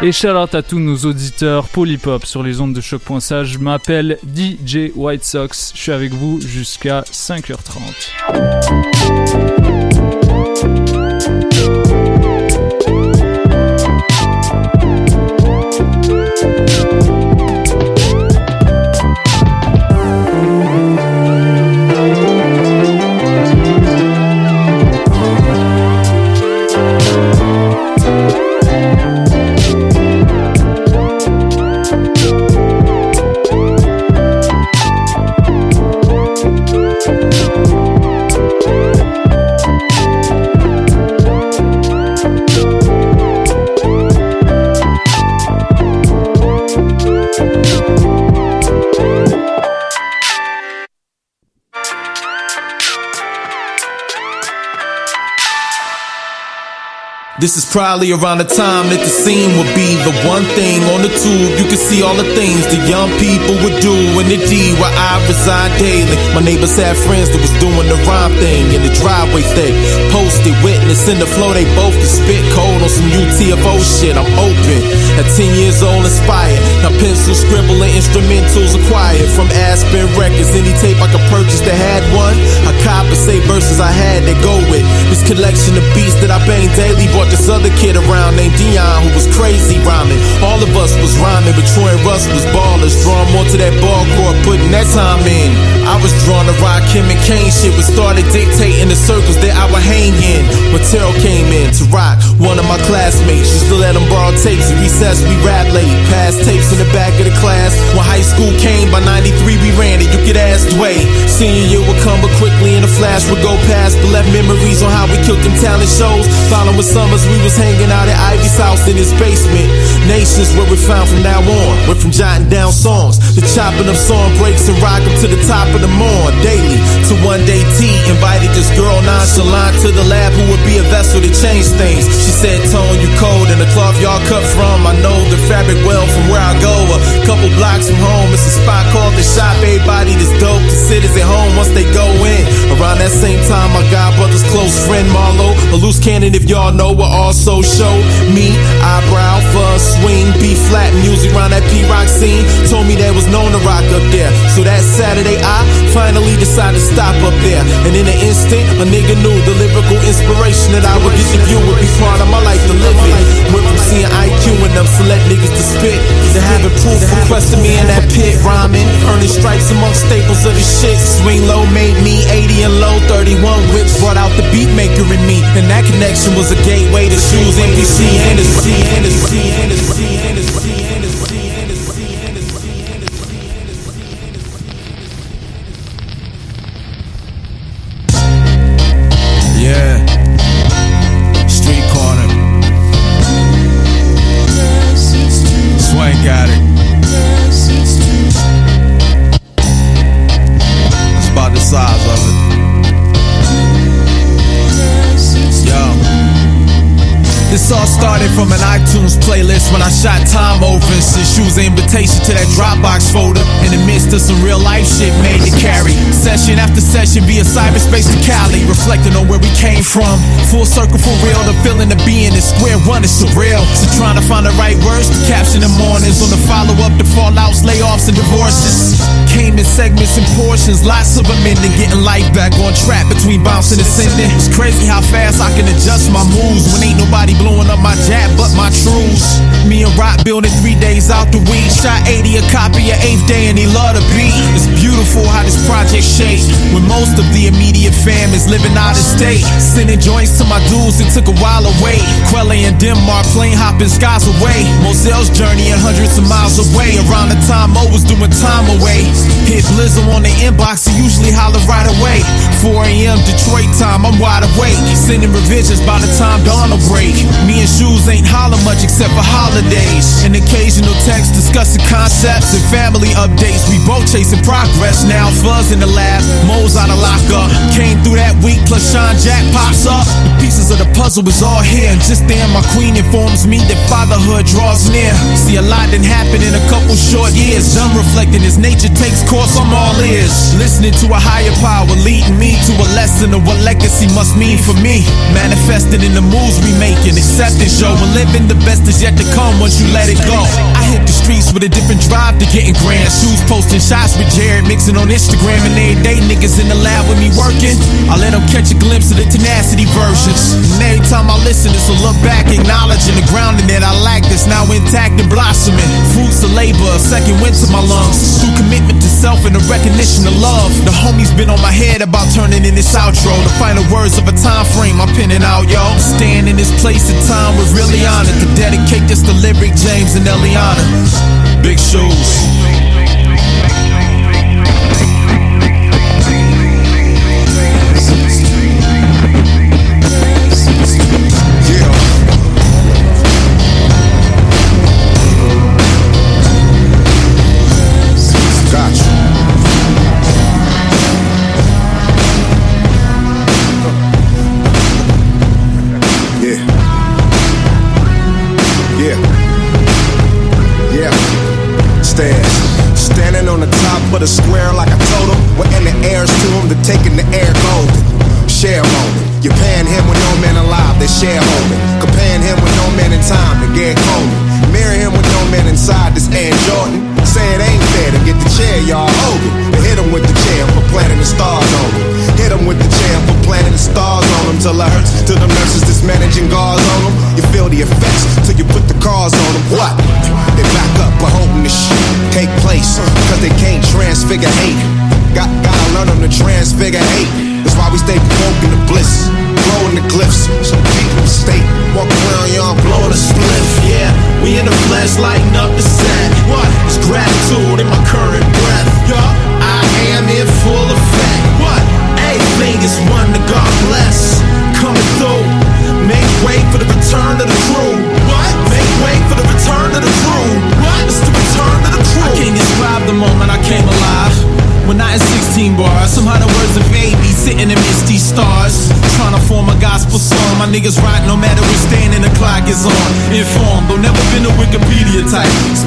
Speaker 21: Et shout out à tous nos auditeurs Polypop sur les ondes de choc.ca. Je m'appelle DJ White Sox. Je suis avec vous jusqu'à 5h30.
Speaker 23: This is probably around the time that the scene would be the one thing on the tube. You could see all the things the young people would do in the D where I reside daily. My neighbors had friends that was doing the rhyme thing in the driveway. They posted witness in the flow. They both could spit cold on some UT TFO shit, I'm open. At 10 years old, inspired. Now pencil scribble and instrumentals acquired from Aspen Records. Any tape I could purchase that had one, I cop and say verses I had that go with. This collection of beats that I bang daily brought this other kid around named Dion who was crazy rhyming. All of us was rhyming, but Troy and Russ was ballers. Drawn more to that ball court, putting that time in. I was drawn to rock Kim and Kane shit, but started dictating the circles that I would hang in. When Terrell came in to rock, one of my classmates used to let him borrow tapes. At recess, we rap late. Pass tapes in the back of the class. When high school came, by 93 we ran it. You could ask Dwayne. Senior year would come, but quickly in a flash would go past. But left memories on how we killed them talent shows. Following summers, we was hanging out at Ivy's house in his basement. Nations where we found from now on. Went from jotting down songs to chopping up song breaks and rock 'em to the top of the morn daily. To one day T invited this girl nonchalant to the lab who would be a vessel to change things. She said, Tone, you cold and the cloth y'all cut from. I know the fabric well from where I go. A couple blocks from home, it's a spot called the shop. Everybody that's dope considers it home once they go in. Around that same time, my god brother's close friend Marlo, a loose cannon if y'all know, will also show me eyebrow, fuzz, swing, B flat music around that P rock scene. Told me there was known to rock up there. So that Saturday, I finally decided to stop up there. And in an instant, a nigga knew the lyrical inspiration that I would get to view would be part of my life to live it. Went from seeing IQ and them select niggas to spit to having proof requesting me in that pit rhyming, earning stripes among staples of the shit. Swing low made me 80 and low, 31 whips brought out the beat maker in me, and that connection was a gateway to shoes, NBC and the C and the C and the C and the C iTunes playlist when I shot time over sent shoes an invitation to that Dropbox folder. In the midst of some real life shit made to carry. Session after session via cyberspace to Cali, reflecting on where we came from. Full circle for real, the feeling of being in square one is surreal. So trying to find the right words to caption the mornings on the follow up to fallouts, layoffs, and divorces. Came in segments and portions, lots of them ending, getting life back on track between bouncing and sending. It's crazy how fast I can adjust my moves when ain't nobody blowing up my jab but my Me and Rock building three days out the week. Shot 80 a copy of eighth day and he love the beat. It's beautiful how this project shaped when most of the immediate fam is living out of state. Sending joints to my dudes, it took a while away. Quelle and Denmark, plane hopping skies away. Mosel's journey hundreds of miles away. Around the time Mo was doing time away. Hit Blizzle on the inbox, he usually holler right away. 4 a.m. Detroit time, I'm wide awake. Sending revisions by the time dawn will break. Me and Shoes ain't holler much except for holidays. An occasional text discussing concepts and family updates. We both chasing progress now. Fuzz in the lab, Mo's out of lockup. Came through that week, plus Sean Jack pops up. The pieces of the puzzle is all here. And just then, my queen informs me that fatherhood draws near. See, a lot didn't happen in a couple short years. Done reflecting as nature takes course, I'm all ears. Listening to a higher power, leading me to a lesson of what legacy must mean for me. Manifested in the moves we making, acceptance, yo. And living the best is yet to come once you let it go. I hit the streets with a different drive to getting grand. Shoes posting shots with Jared, mixing on Instagram. And every day niggas in the lab with me working. I let them catch a glimpse of the tenacity versions. And every time I listen, it's a look back, acknowledging the grounding that I lack that's now intact and blossoming. Fruits of labor, a second wind to my lungs. Through commitment to self and the recognition of love. The homie's been on my head about turning in this outro. The final words of a time frame I'm pinning out, yo. Stand in this place and time, we're really honored to dedicate this to Lyric James and Eliana. Big shoes.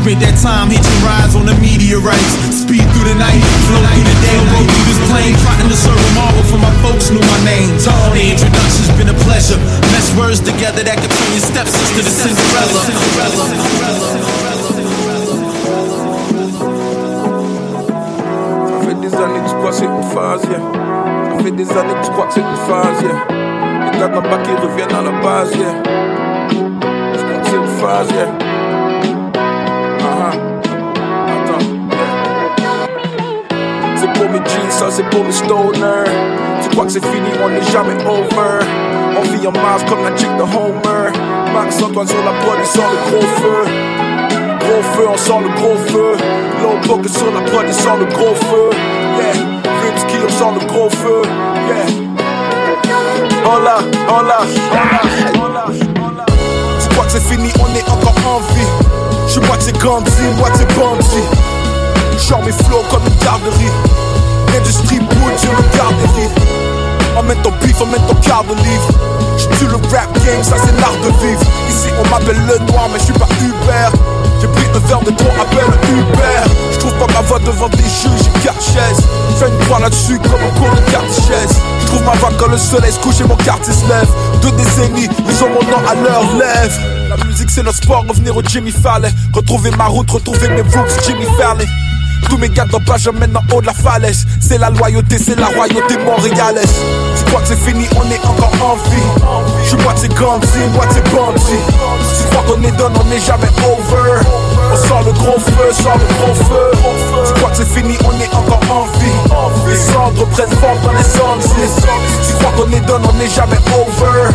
Speaker 24: Spent that time hitching rides on the meteorites. Speed through the night, flow through the day, roll through this plane. Plotting to serve a marvel for my folks knew my name. The introduction's been a pleasure. Mesh words together that could turn your stepsister to Cinderella.
Speaker 25: Yeah. Ça fait des années que je crois que c'est une phase, yeah. Les gars d'en bas qui reviennent à la base, yeah. Je crois que c'est une phase, yeah. Pour mes jeans, ça c'est pour mes stoners. Tu crois que c'est fini, on n'est jamais over. On vit en Mars comme la chick de Homer. Max Antoine sur la prod, il sort le gros feu. Gros feu, on sent le gros feu. Low sur la prod, il sort le gros feu. Yeah, Rimsky, on sent le gros feu. Yeah. Hola, hola, hola, hola. Tu crois que c'est fini, on est encore en vie. J'suis moitié Gandhi, moitié bandit. Genre mes flots comme une garderie. L'industrie bouge sur le garderie. Emmène ton beef, emmène ton quart de livre. J'tue le rap game, ça c'est l'art de vivre. Ici on m'appelle le noir, mais j'suis pas Uber. J'ai pris un verre de trop, appelle Uber. J'trouve pas ma voix devant des juges, j'ai quatre chaises. Fais une croix là-dessus comme un cours de catéchèse. J'trouve ma voix quand le soleil se couche et mon quartier se lève. Deux décennies, ils ont mon nom à leur lèvres. La musique c'est notre sport, revenir au Jimmy Fallon. Retrouver ma route, retrouver mes roots, Jimmy Fallon. Tous mes gars dans pas jamais en haut de la falaise. C'est la loyauté, c'est la royauté montréalaise. Tu crois que c'est fini, on est encore en vie. J'suis moitié Gandhi, moitié bandit. Tu crois qu'on est done, on n'est jamais over. On sort le gros feu, sort le gros feu. Tu crois que c'est fini, on est encore en vie. Les cendres prennent forme dans les cendres. Tu crois qu'on est done, on n'est jamais over.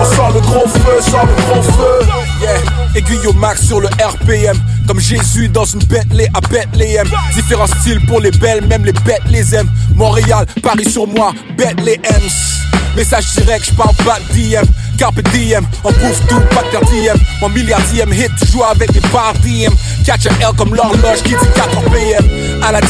Speaker 25: On sort le gros feu, sort le gros feu. Aiguille au max sur le RPM Comme Jésus dans une Bentley à Bethléem. Différents styles pour les belles, même les bêtes les aiment. Montréal, Paris sur moi, Bethléem. Message direct, j'parle pas de DM Carpe diem, on bouffe tout, pas de quatrième Mon milliardième hit, tu joues avec les barres DM Catch a L comme l'horloge qui dit 4 PM À la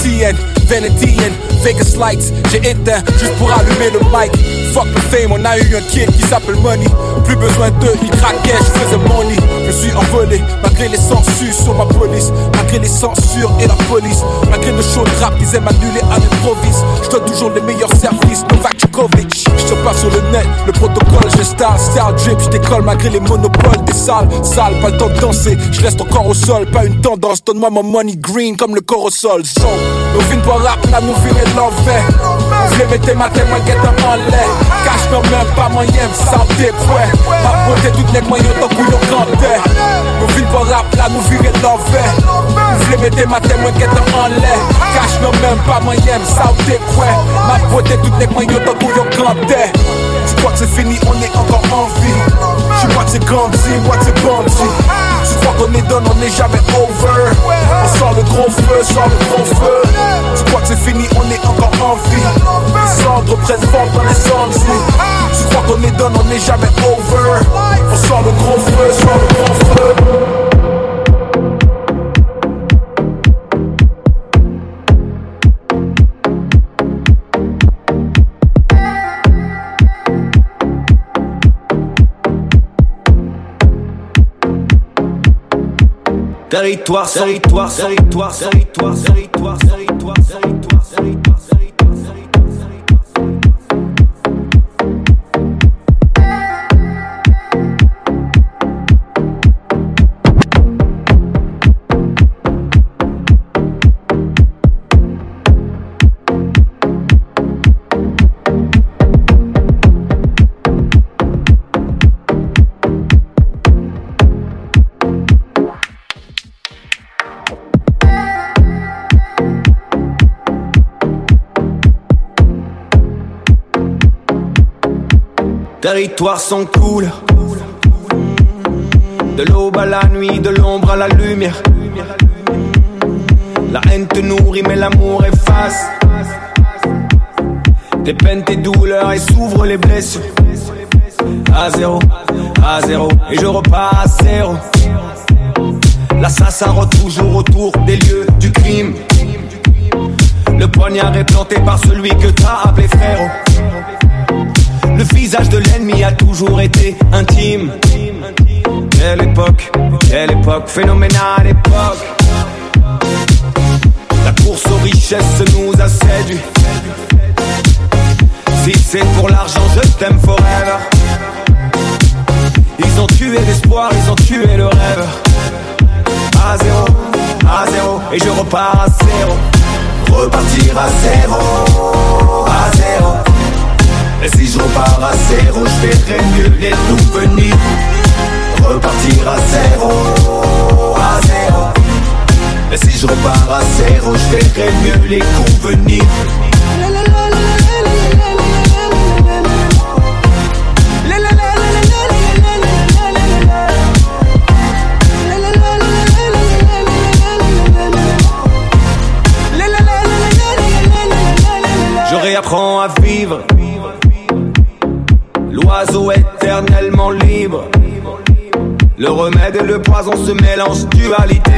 Speaker 25: Venetian, Vegas Lights. J'ai éteint juste pour allumer le mic Fuck the fame, on a eu un kid qui s'appelle Money. Plus besoin d'eux, il craquait, je faisais money Je suis envolé, malgré les censures sur ma police. Malgré les censures et la police. Malgré le show de rap, ils aiment annuler à l'improvise Je donne toujours les meilleurs services, Novak Djokovic Je te passe sur le net, le protocole, je star, star drip Je décolle malgré les monopoles des salles. Sales, pas le temps de danser, je reste encore au sol. Pas une tendance, donne-moi mon money green comme le corps au sol Son, nos vignes pour rap, la nous est l'enfer Mettais ma témoin, guette en l'air. Cache non même pas moyen, santé, ouais Ma beauté, toutes les moyens, tant couillon cantait Nos vignes pour rap, la nous virer l'enfer. Je les mettais ma témoin, guette en l'air. Cache non même pas moyen, santé, ouais Ma beauté, toutes les moyens, tant couillon cantait Tu crois que c'est fini, on est encore en vie J'suis moitié Gandhi, moitié bandit Tu crois qu'on est done, on n'est jamais over. On sort le gros feu, sort le gros feu. Tu crois que c'est fini, on est encore en vie. Les cendres prennent dans les cendres Tu crois qu'on est done, on n'est jamais over. On sort le gros feu, sort le gros feu
Speaker 10: Territoire, territoire, territoire, territoire, territoire, territoire, territoire, territoire
Speaker 26: sans couleur. De l'aube à la nuit, de l'ombre à la lumière. La haine te nourrit, mais l'amour efface. Tes peines, tes douleurs et s'ouvrent les blessures. À zéro, à zéro, et je repars à zéro. L'assassin rôde toujours autour des lieux du crime. Le poignard est planté par celui que t'as appelé frérot. Le visage de l'ennemi a toujours été intime. Quelle époque, quelle époque, phénoménale époque. La course aux richesses nous a séduits. Si c'est pour l'argent, je t'aime forever. Ils ont tué l'espoir, ils ont tué le rêve. À zéro, à zéro, et je repars à zéro. Repartir à zéro, à zéro. Et si je repars à zéro, je verrai mieux les souvenirs. Repartir à zéro, à zéro. Et si je repars à zéro, je verrai mieux les convenir. Je réapprends à vivre. L'oiseau éternellement libre. Le remède et le poison se mélangent, dualité.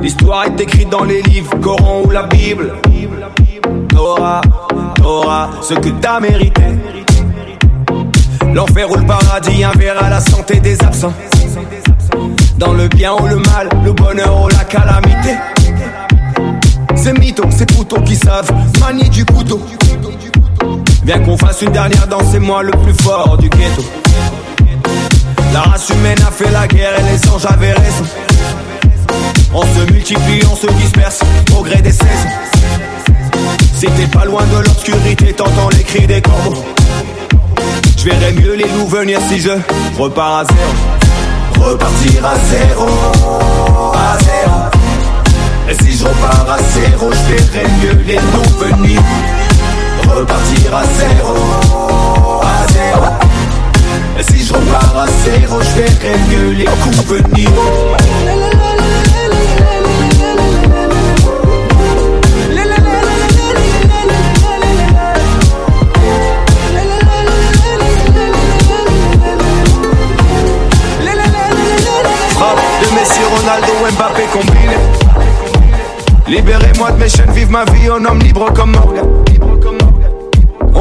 Speaker 26: L'histoire est écrite dans les livres, Coran ou la Bible. T'auras, t'auras ce que t'as mérité. L'enfer ou le paradis, un verre à la santé des absents. Dans le bien ou le mal, le bonheur ou la calamité. C'est mytho, c'est couteaux qui savent manier du couteau. Bien qu'on fasse une dernière danse, c'est moi le plus fort du ghetto. La race humaine a fait la guerre et les anges avaient raison. On se multiplie, on se disperse au gré des saisons. T'es pas loin de l'obscurité, t'entends les cris des corbeaux. Je verrai mieux les loups venir si je repars à zéro. Repartir à zéro, à zéro. Et si je repars à zéro, je verrai mieux les loups venir. Repartir à zéro, à zéro. Si je repars à zéro, je verrai mieux les coups venir. Ronaldo, Mbappé combiné. Libérez-moi de mes chaînes, vive ma vie, un homme libre comme Morgan.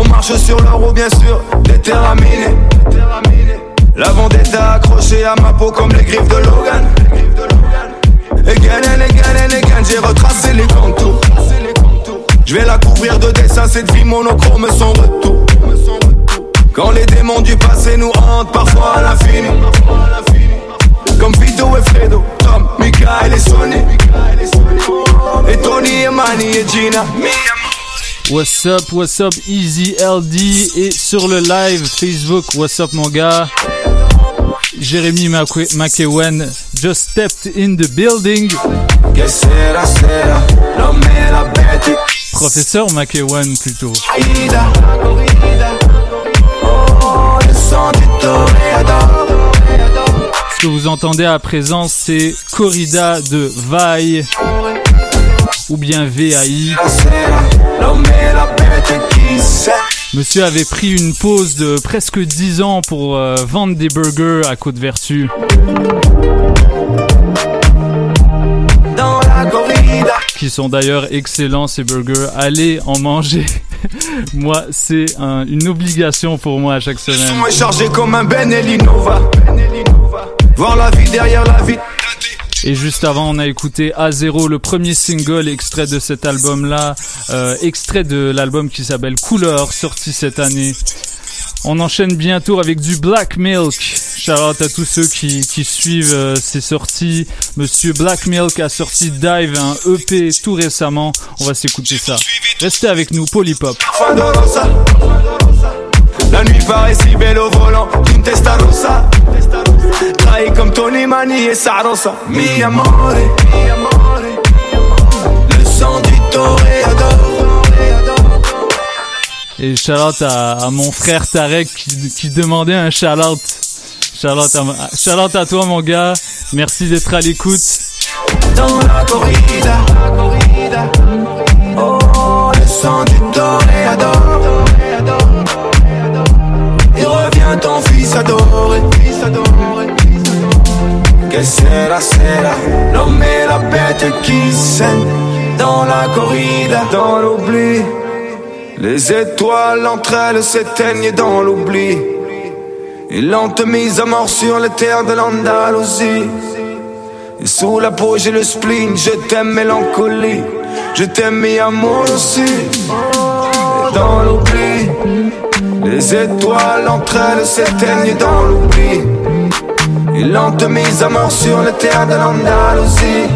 Speaker 26: On marche sur l'euro, bien sûr, déterminé. La vendetta accrochée à ma peau comme les griffes de Logan. Again and again and again, j'ai retracé les contours. Je vais la couvrir de dessins, cette vie monochrome, son retour. Quand les démons du passé nous hantent, parfois à l'infini. Comme Vito et Fredo, Tom, Michael et Sonny. Et Tony et Manny et Gina.
Speaker 19: What's up, what's up, Easy LD et sur le live Facebook, what's up mon gars? Jérémy McEwen just stepped in the building. Professeur McEwen plutôt.
Speaker 26: Oh.
Speaker 19: Ce que vous entendez à présent, c'est Corrida de Vaille ou bien VAI. Monsieur avait pris une pause de presque 10 ans pour euh, vendre des burgers à
Speaker 26: la corrida.
Speaker 19: Qui sont d'ailleurs excellents ces burgers. Allez en manger. [laughs] moi, c'est un- une obligation pour moi à chaque semaine.
Speaker 26: Est chargé comme un Ben Elinova. Voir la vie derrière la vie.
Speaker 19: Et juste avant, on a écouté A0, le premier single extrait de cet album-là, euh, extrait de l'album qui s'appelle Couleur, sorti cette année. On enchaîne bientôt avec du Black Milk. Shout out à tous ceux qui, qui suivent euh, ces sorties. Monsieur Black Milk a sorti Dive, un EP tout récemment. On va s'écouter ça. Restez avec nous, Polypop.
Speaker 26: La nuit paraît si belle au volant d'une Testarossa. Trahi comme Tony Mani et Sarosa. Mi amore, mi amore. Le sang du toréador.
Speaker 19: Et shout-out à, à mon frère Tarek qui, qui demandait un shout-out. Shout-out à, shout-out à toi, mon gars. Merci d'être à l'écoute.
Speaker 27: Dans la corrida, oh, le sang du toréador. Fils adoré, sera, sera, et la bête qui saignent dans la corrida, dans l'oubli. Les étoiles entre elles s'éteignent dans l'oubli. Et lente mise à mort sur les terres de l'Andalousie. Et sous la peau j'ai le spleen, je t'aime mélancolie. Je t'aime mi amour aussi. Et dans l'oubli, les étoiles entre elles s'éteignent dans l'oubli. Lente mise à mort sur les terres de l'Andalousie.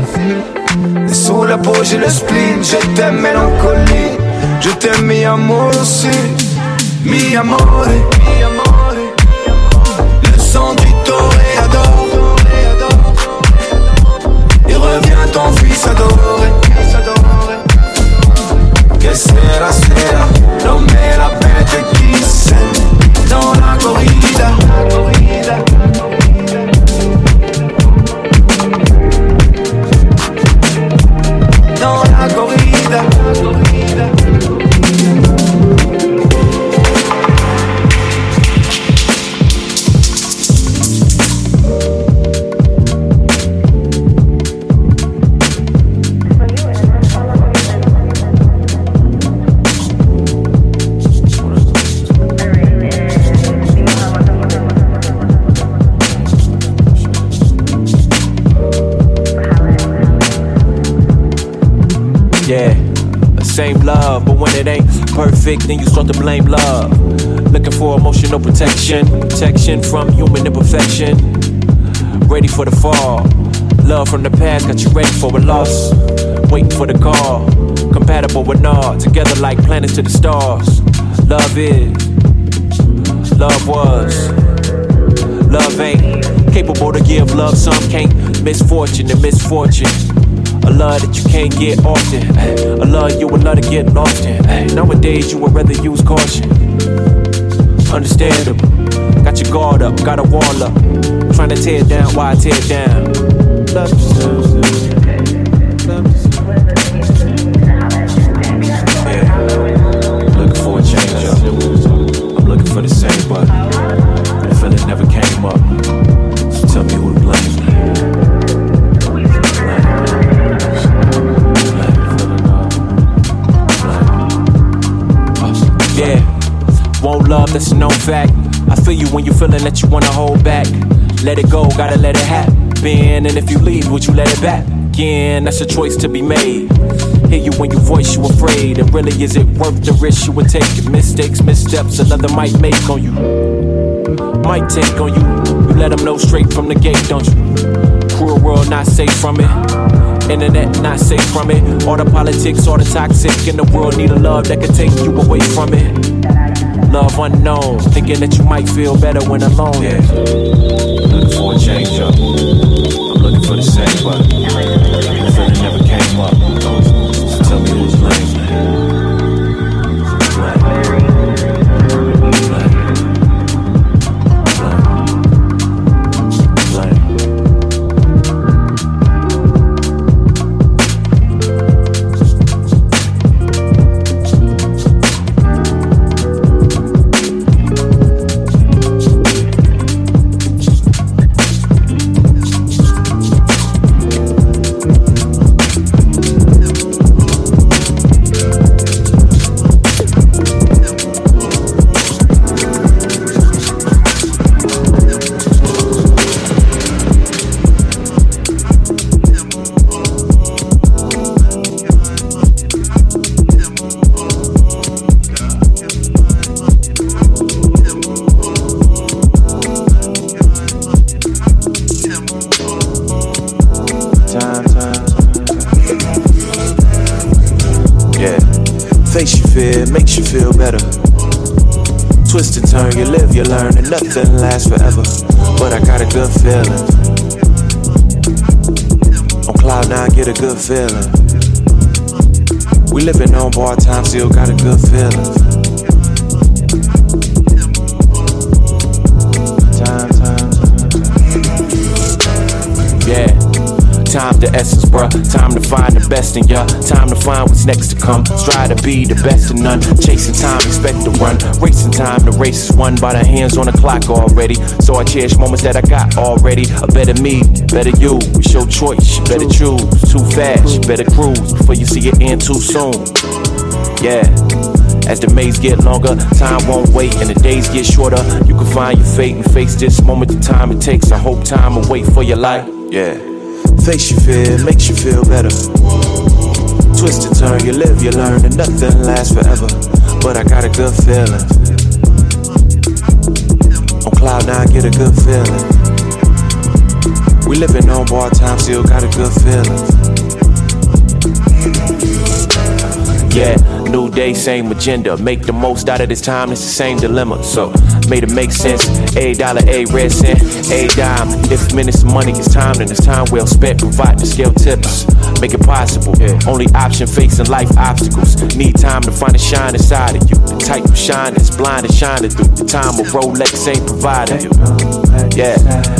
Speaker 27: Et sous la peau j'ai le spleen, je t'aime mélancolie. Je t'aime mi amour aussi. Mi amore. Le sang du toréador. Il revient ton fils adoré. Que sera, sera? L'homme et la
Speaker 28: same love, but when it ain't perfect, then you start to blame love. Looking for emotional protection, protection from human imperfection. Ready for the fall. Love from the past got you ready for a loss. Waiting for the call. Compatible with all, together like planets to the stars. Love is, love was, love ain't. Capable to give love, some can't. Misfortune and misfortune. A love that you can't get often. A love you would love to get lost in. Nowadays, you would rather use caution. Understandable. Got your guard up, got a wall up. Trying to tear down, why I tear down? Love yourself. Love, that's a known fact. I feel you when you feeling that you wanna hold back. Let it go, gotta let it happen. And if you leave, would you let it back? Again, that's a choice to be made. Hear you when you voice you afraid. And really, is it worth the risk you would take? Mistakes, missteps, another might make on you. Might take on you. You let them know straight from the gate, don't you? Cruel world, not safe from it. Internet not safe from it. All the politics, all the toxic in the world need a love that can take you away from it. Love unknown, thinking that you might feel better when alone. Yeah. Looking for a change up. I'm looking for the same, but the feeling never came up. So tell me who's blame. Turn, you live, you learn, and nothing lasts forever. But I got a good feeling. On cloud nine, get a good feeling. We living on bar time, still got a good feeling. Time the essence, bruh. Time to find the best in ya. Time to find what's next to come. Strive to be the best in none. Chasing time, expect to run. Racing time, the race is won by the hands on the clock already. So I cherish moments that I got already. A better me, better you. It's your choice, you better choose. Too fast, better cruise before you see it end too soon. Yeah. As the maze get longer, time won't wait and the days get shorter. You can find your fate and face this moment, the time it takes. I hope time will wait for your life. Yeah. Face your fear, makes you feel better. Twist and turn, you live, you learn, and nothing lasts forever. But I got a good feeling. On cloud nine, get a good feeling. We living on bar time, still got a good feeling. Yeah, new day, same agenda. Make the most out of this time, it's the same dilemma. So, made it make sense. A dollar, a red cent, a dime. If minutes of money is time, then it's time well spent. Provide the scale tips, make it possible. Only option facing life obstacles. Need time to find a shine inside of you. The type of shine that's blind and shining through. The time of Rolex ain't providing you. Yeah,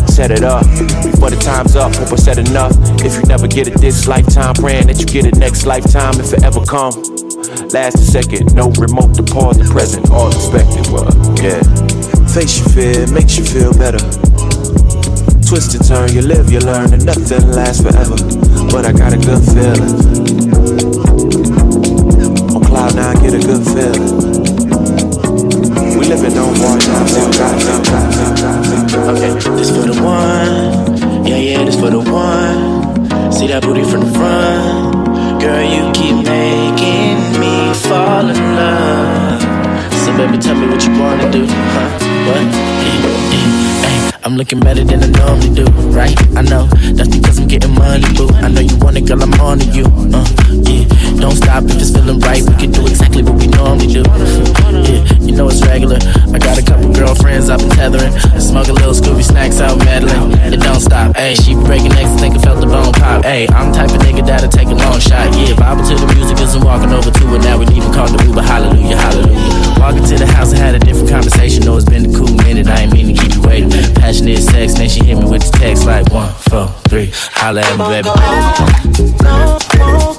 Speaker 28: set it up before the time's up. Hope I said enough. If you never get it this lifetime, praying that you get it next lifetime if it ever come. Last a second, no remote to pause the present, all expected. Well, yeah. Face your fear, makes you feel better. Twist and turn, you live, you learn, and nothing lasts forever. But I got a good feeling. On cloud nine, get a good feeling. We living on got.
Speaker 20: Okay, this for the one. Yeah, yeah, this for the one. See that booty from the front. Girl, you keep making fall in love. So, baby, tell me what you wanna do, huh? What? I'm looking better than I normally do, right? I know that's because I'm getting money, boo. I know you want it, girl. I'm on to you, uh, yeah. Don't stop if it's feeling right. We can do exactly what we normally do. Yeah, you know it's regular. I got a couple girlfriends I've been tethering. Smoke a little Scooby snacks out meddling. It don't stop, Hey, She breaking necks, think I felt the bone pop, Hey, I'm type of nigga that'll take a long shot, yeah. Bible to the music I'm walking over to it. Now we even call the Uber, hallelujah, hallelujah. Walking to the house, I had a different conversation. Know it's been a cool minute, I ain't mean to keep you waiting. Passionate sex, then she hit me with the text like one, four, three. Holla at me, baby.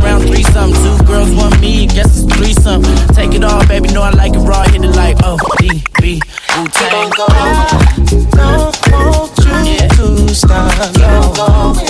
Speaker 20: the scene like around three something. Two girls, one me, guess it's three something. Take it all, baby, know I like it raw. Hit it like O D B Wu Tang.
Speaker 22: Don't want you to stop.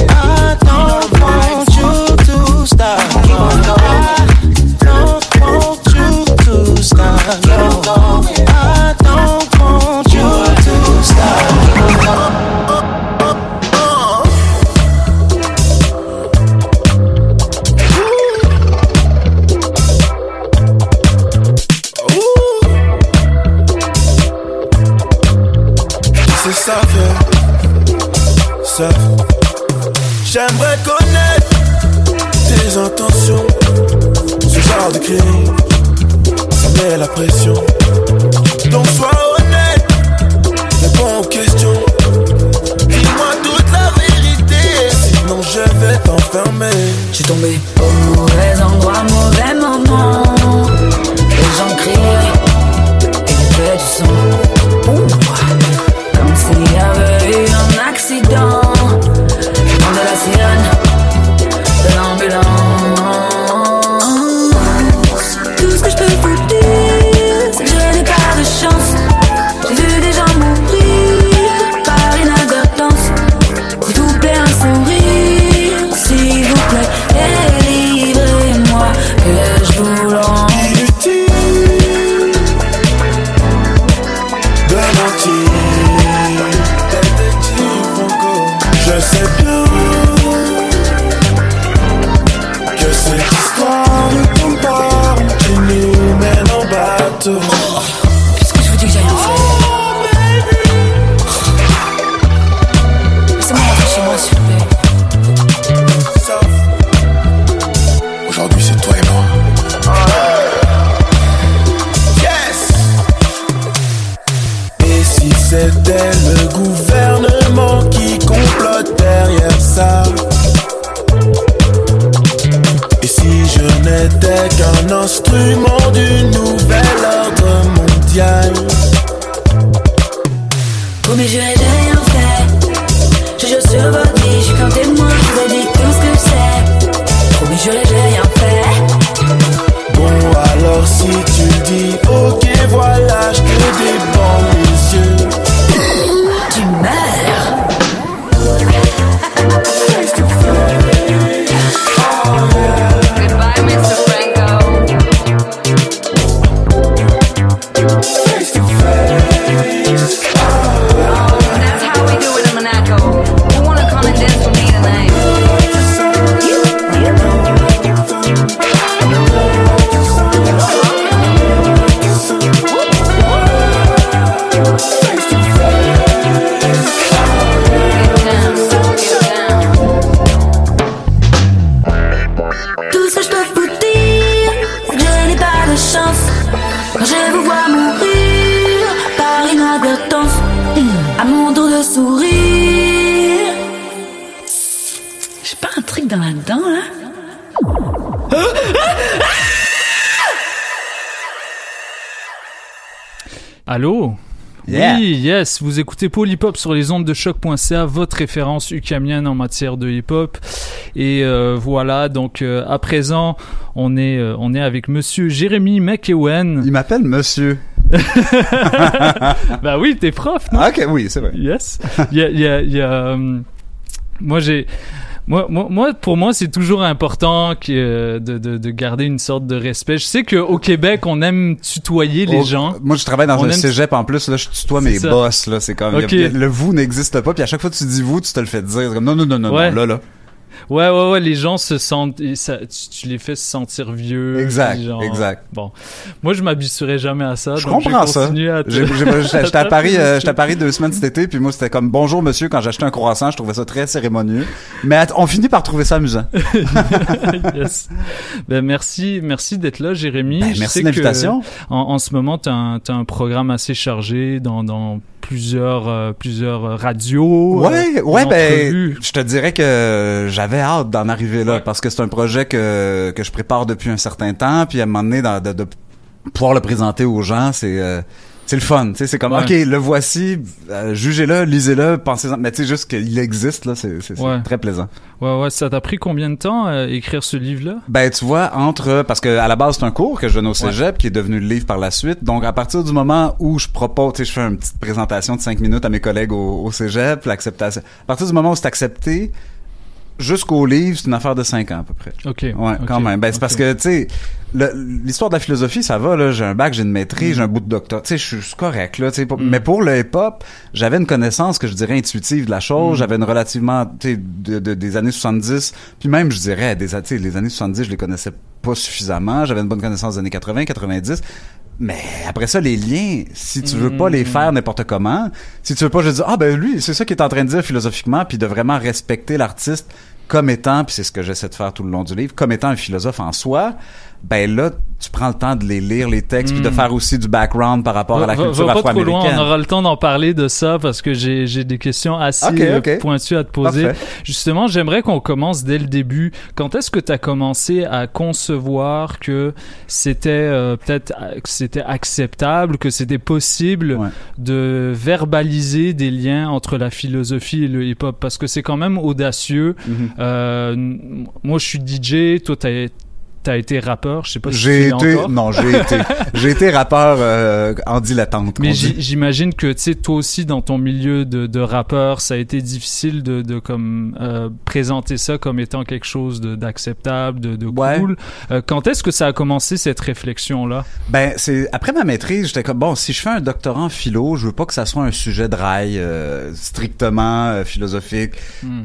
Speaker 29: Promis, je n'ai rien fait. Je jure sur votre
Speaker 19: yes, vous écoutez Polypop sur les ondes de choc.ca, votre référence ukamienne en matière de hip-hop. Et euh, voilà, donc euh, à présent, on est, euh, on est avec monsieur Jérémy McEwen.
Speaker 30: Il m'appelle monsieur. [laughs]
Speaker 19: bah oui, t'es prof, non?
Speaker 30: Ah, ok, oui, c'est vrai.
Speaker 19: Yes. Il y a, il y a, il y a, moi j'ai, moi, moi, moi, pour moi, c'est toujours important que, euh, de, de, de garder une sorte de respect. Je sais qu'au Québec, on aime tutoyer les
Speaker 30: Oh,
Speaker 19: gens.
Speaker 30: Moi, je travaille dans
Speaker 19: On
Speaker 30: un
Speaker 19: aime-
Speaker 30: cégep en plus. Là, je tutoie mes
Speaker 19: ça.
Speaker 30: boss. Là, c'est comme
Speaker 19: Ok.
Speaker 30: y a- y a- le vous n'existe pas. Puis à chaque fois que tu dis vous, tu te le fais dire. Comme non, non, non, non,
Speaker 19: Ouais.
Speaker 30: non, là, là.
Speaker 19: Ouais, ouais, ouais, les gens se sentent, ça, tu, tu les fais se sentir vieux.
Speaker 30: Exact,
Speaker 19: genre-
Speaker 30: exact.
Speaker 19: Bon, moi je m'habituerai jamais à ça.
Speaker 30: Je
Speaker 19: donc
Speaker 30: comprends ça. [laughs] J'étais à Paris, euh, j'étais à Paris deux semaines cet été, puis moi c'était comme bonjour monsieur quand j'achetais un croissant, je trouvais ça très cérémonieux. Mais on finit par trouver ça amusant. [laughs]
Speaker 19: yes. Ben merci, merci d'être là, Jérémy.
Speaker 30: Ben, merci de l'invitation.
Speaker 19: En, en ce moment, t'as un, t'as un programme assez chargé dans, dans plusieurs, euh, plusieurs radios.
Speaker 30: Ouais,
Speaker 19: euh,
Speaker 30: ouais, ben,
Speaker 19: entrevues.
Speaker 30: je te dirais que j'avais hâte d'en arriver là parce que c'est un projet que que je prépare depuis un certain temps, puis à un moment donné, dans- de, de pouvoir le présenter aux gens, c'est euh, c'est le fun, tu sais, c'est comme
Speaker 19: Ouais.
Speaker 30: ok, le voici, euh, jugez-le, lisez-le, pensez-en, mais tu sais juste qu'il existe là, c'est
Speaker 19: Ouais.
Speaker 30: très plaisant.
Speaker 19: Ouais, ouais, ça t'a pris combien de temps euh, écrire ce livre-là?
Speaker 30: Ben tu vois entre parce que à la base c'est un cours que je donne au cégep qui est devenu le livre par la suite. Donc à partir du moment où je propose, tu sais, je fais une petite présentation de cinq minutes à mes collègues au, au cégep, l'acceptation. À partir du moment où c'est accepté, jusqu'au livre, c'est une affaire de cinq ans à peu près.
Speaker 19: Ok.
Speaker 30: Ouais, quand même. Ben c'est parce que tu sais l'histoire de la philosophie, ça va là. J'ai un bac, j'ai une maîtrise,
Speaker 19: Mm.
Speaker 30: j'ai un bout de doctorat. Tu sais, je suis- correct là. tu sais, pour- Mais pour le hip-hop, j'avais une connaissance que je dirais intuitive de la chose.
Speaker 19: Mm.
Speaker 30: J'avais une relativement, tu sais, de, de- des années 70. Puis même, je dirais, des, les années 70, je les connaissais pas suffisamment. J'avais une bonne connaissance des années 80, 90. Mais après ça, les liens, si tu veux pas les
Speaker 19: Mm.
Speaker 30: faire n'importe comment, si tu veux pas, je dis ah ben lui, c'est ça qu'il est en train de dire philosophiquement, puis de vraiment respecter l'artiste comme étant, puis c'est ce que j'essaie de faire tout le long du livre, comme étant un philosophe en soi, ben là, tu prends le temps de les lire, les textes, puis de
Speaker 19: Mm.
Speaker 30: faire aussi du background par rapport à la
Speaker 19: Va- va-
Speaker 30: culture
Speaker 19: va pas trop loin, on aura le temps d'en parler de ça parce que j'ai j'ai des questions assez euh, pointues à te poser.
Speaker 30: Parfait.
Speaker 19: Justement, j'aimerais qu'on commence dès le début. Quand est-ce que tu as commencé à concevoir que c'était euh, peut-être euh, que c'était acceptable, que c'était possible de verbaliser des liens entre la philosophie et le hip-hop? Parce que c'est quand même audacieux. Euh, n- moi, je suis DJ, toi t'as T'as été rappeur, je sais pas si tu
Speaker 30: J'ai été,
Speaker 19: encore.
Speaker 30: non, j'ai été, [laughs] j'ai été rappeur euh, en dilettante.
Speaker 19: Mais j'imagine que tu sais toi aussi dans ton milieu de, de rappeur, ça a été difficile de, de comme euh, présenter ça comme étant quelque chose d'acceptable, de, de cool. Euh, quand est-ce que ça a commencé cette réflexion là
Speaker 30: Ben, c'est après ma maîtrise, j'étais comme bon, si je fais un doctorat en philo, je veux pas que ça soit un sujet de rail euh, strictement euh, philosophique.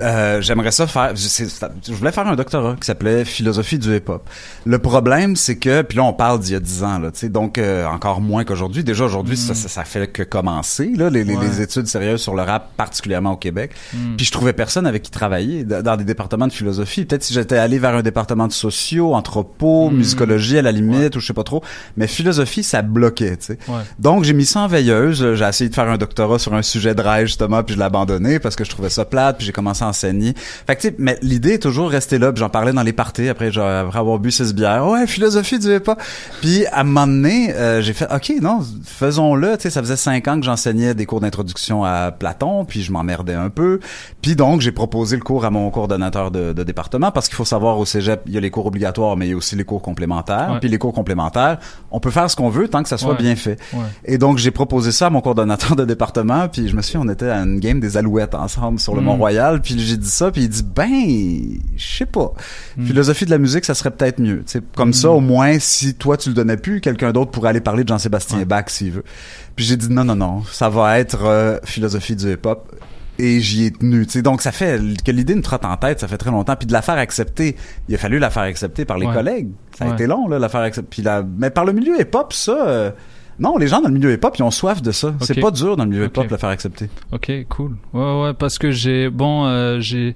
Speaker 30: Euh, J'aimerais ça faire. Je voulais faire un doctorat qui s'appelait philosophie du hip-hop. Le problème, c'est que, puis là, on parle d'il y a 10 ans, là, tu sais, donc euh, encore moins qu'aujourd'hui. Déjà, aujourd'hui, ça, ça, ça fait que commencer, là, les, les-
Speaker 19: Mm. Ouais.
Speaker 30: les études sérieuses sur le rap, particulièrement au Québec.
Speaker 19: Mm.
Speaker 30: Puis je trouvais personne avec qui travailler dans des départements de philosophie. Peut-être si j'étais allé vers un département de sociaux, anthropo,
Speaker 19: Mm.
Speaker 30: musicologie à la limite, ou je sais pas trop. Mais philosophie, ça bloquait, tu sais.
Speaker 19: Ouais.
Speaker 30: Donc j'ai mis ça en veilleuse. J'ai essayé de faire un doctorat sur un sujet de rêve justement, puis je l'ai abandonné parce que je trouvais ça plate, puis j'ai commencé à enseigner. Fait que tu sais, mais l'idée est toujours restée là. Puis j'en parlais dans les parties après, genre, après avoir bu six bières. Ouais, philosophie du pas. Puis à un moment donné, euh, j'ai fait, ok, non, faisons-le. Tu sais, ça faisait cinq ans que j'enseignais des cours d'introduction à Platon, puis je m'emmerdais un peu. Puis donc j'ai proposé le cours à mon coordonnateur de, de département parce qu'il faut savoir au cégep, il y a les cours obligatoires, mais il y a aussi les cours complémentaires.
Speaker 19: Ouais.
Speaker 30: Puis les cours complémentaires, on peut faire ce qu'on veut tant que ça soit
Speaker 19: Ouais.
Speaker 30: bien fait.
Speaker 19: Ouais.
Speaker 30: Et donc, j'ai proposé ça à mon coordonnateur de département, puis je me suis on était à une game des Alouettes ensemble sur le
Speaker 19: Mm.
Speaker 30: Mont-Royal, puis j'ai dit ça, puis il dit, ben, je sais pas.
Speaker 19: Mm.
Speaker 30: Philosophie de la musique, ça serait peut-être mieux. Sais, comme ça, au moins, si toi, tu le donnais plus, quelqu'un d'autre pourrait aller parler de Jean-Sébastien Bach s'il veut. Puis j'ai dit, non, non, non, ça va être euh, philosophie du hip-hop. Et j'y ai tenu. Donc ça fait que l'idée me trotte en tête, ça fait très longtemps. Puis de la faire accepter, il a fallu la faire accepter par les
Speaker 19: Ouais.
Speaker 30: collègues. Ça a
Speaker 19: Ouais.
Speaker 30: été long, là, la faire accepter. Puis la... Mais par le milieu hip-hop, ça... euh, Non, les gens dans le milieu hip-hop, ils ont soif de ça. C'est pas dur dans le milieu hip-hop de le faire accepter.
Speaker 19: Ok, cool. Ouais, ouais, parce que j'ai, bon, euh, j'ai,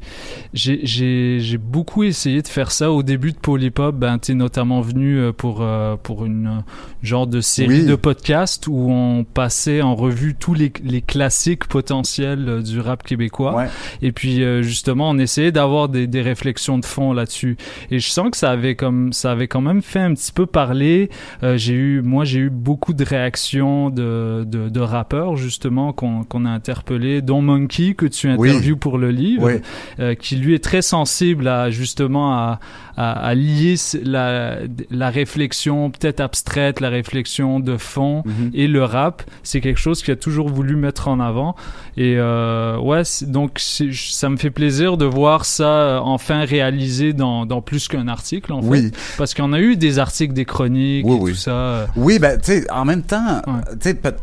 Speaker 19: j'ai, j'ai, j'ai beaucoup essayé de faire ça au début de Polypop. Ben, t'es notamment venu euh, pour euh, pour une euh, genre de série
Speaker 30: Oui.
Speaker 19: de podcasts où on passait en revue tous les, les classiques potentiels du rap québécois.
Speaker 30: Ouais.
Speaker 19: Et puis euh, justement, on essayait d'avoir des, des réflexions de fond là-dessus. Et je sens que ça avait comme ça avait quand même fait un petit peu parler. J'ai eu, moi, j'ai eu beaucoup de réactions de de, de rappeurs justement qu'on a interpellés, dont Monkey que tu
Speaker 30: Oui.
Speaker 19: interviews pour le livre,
Speaker 30: Oui.
Speaker 19: euh, qui lui est très sensible à justement à à, à lier la la réflexion peut-être abstraite, la réflexion de fond
Speaker 30: Mhm.
Speaker 19: et le rap. C'est quelque chose qu'il a toujours voulu mettre en avant. Et euh, ouais, donc ça me fait plaisir de voir ça euh, enfin réalisé dans, dans plus qu'un article en fait.
Speaker 30: Oui.
Speaker 19: Parce qu'on a eu des articles, des chroniques
Speaker 30: Oui,
Speaker 19: et
Speaker 30: oui.
Speaker 19: tout ça. euh,
Speaker 30: Oui, ben, tu sais, en même temps, tu sais, peut-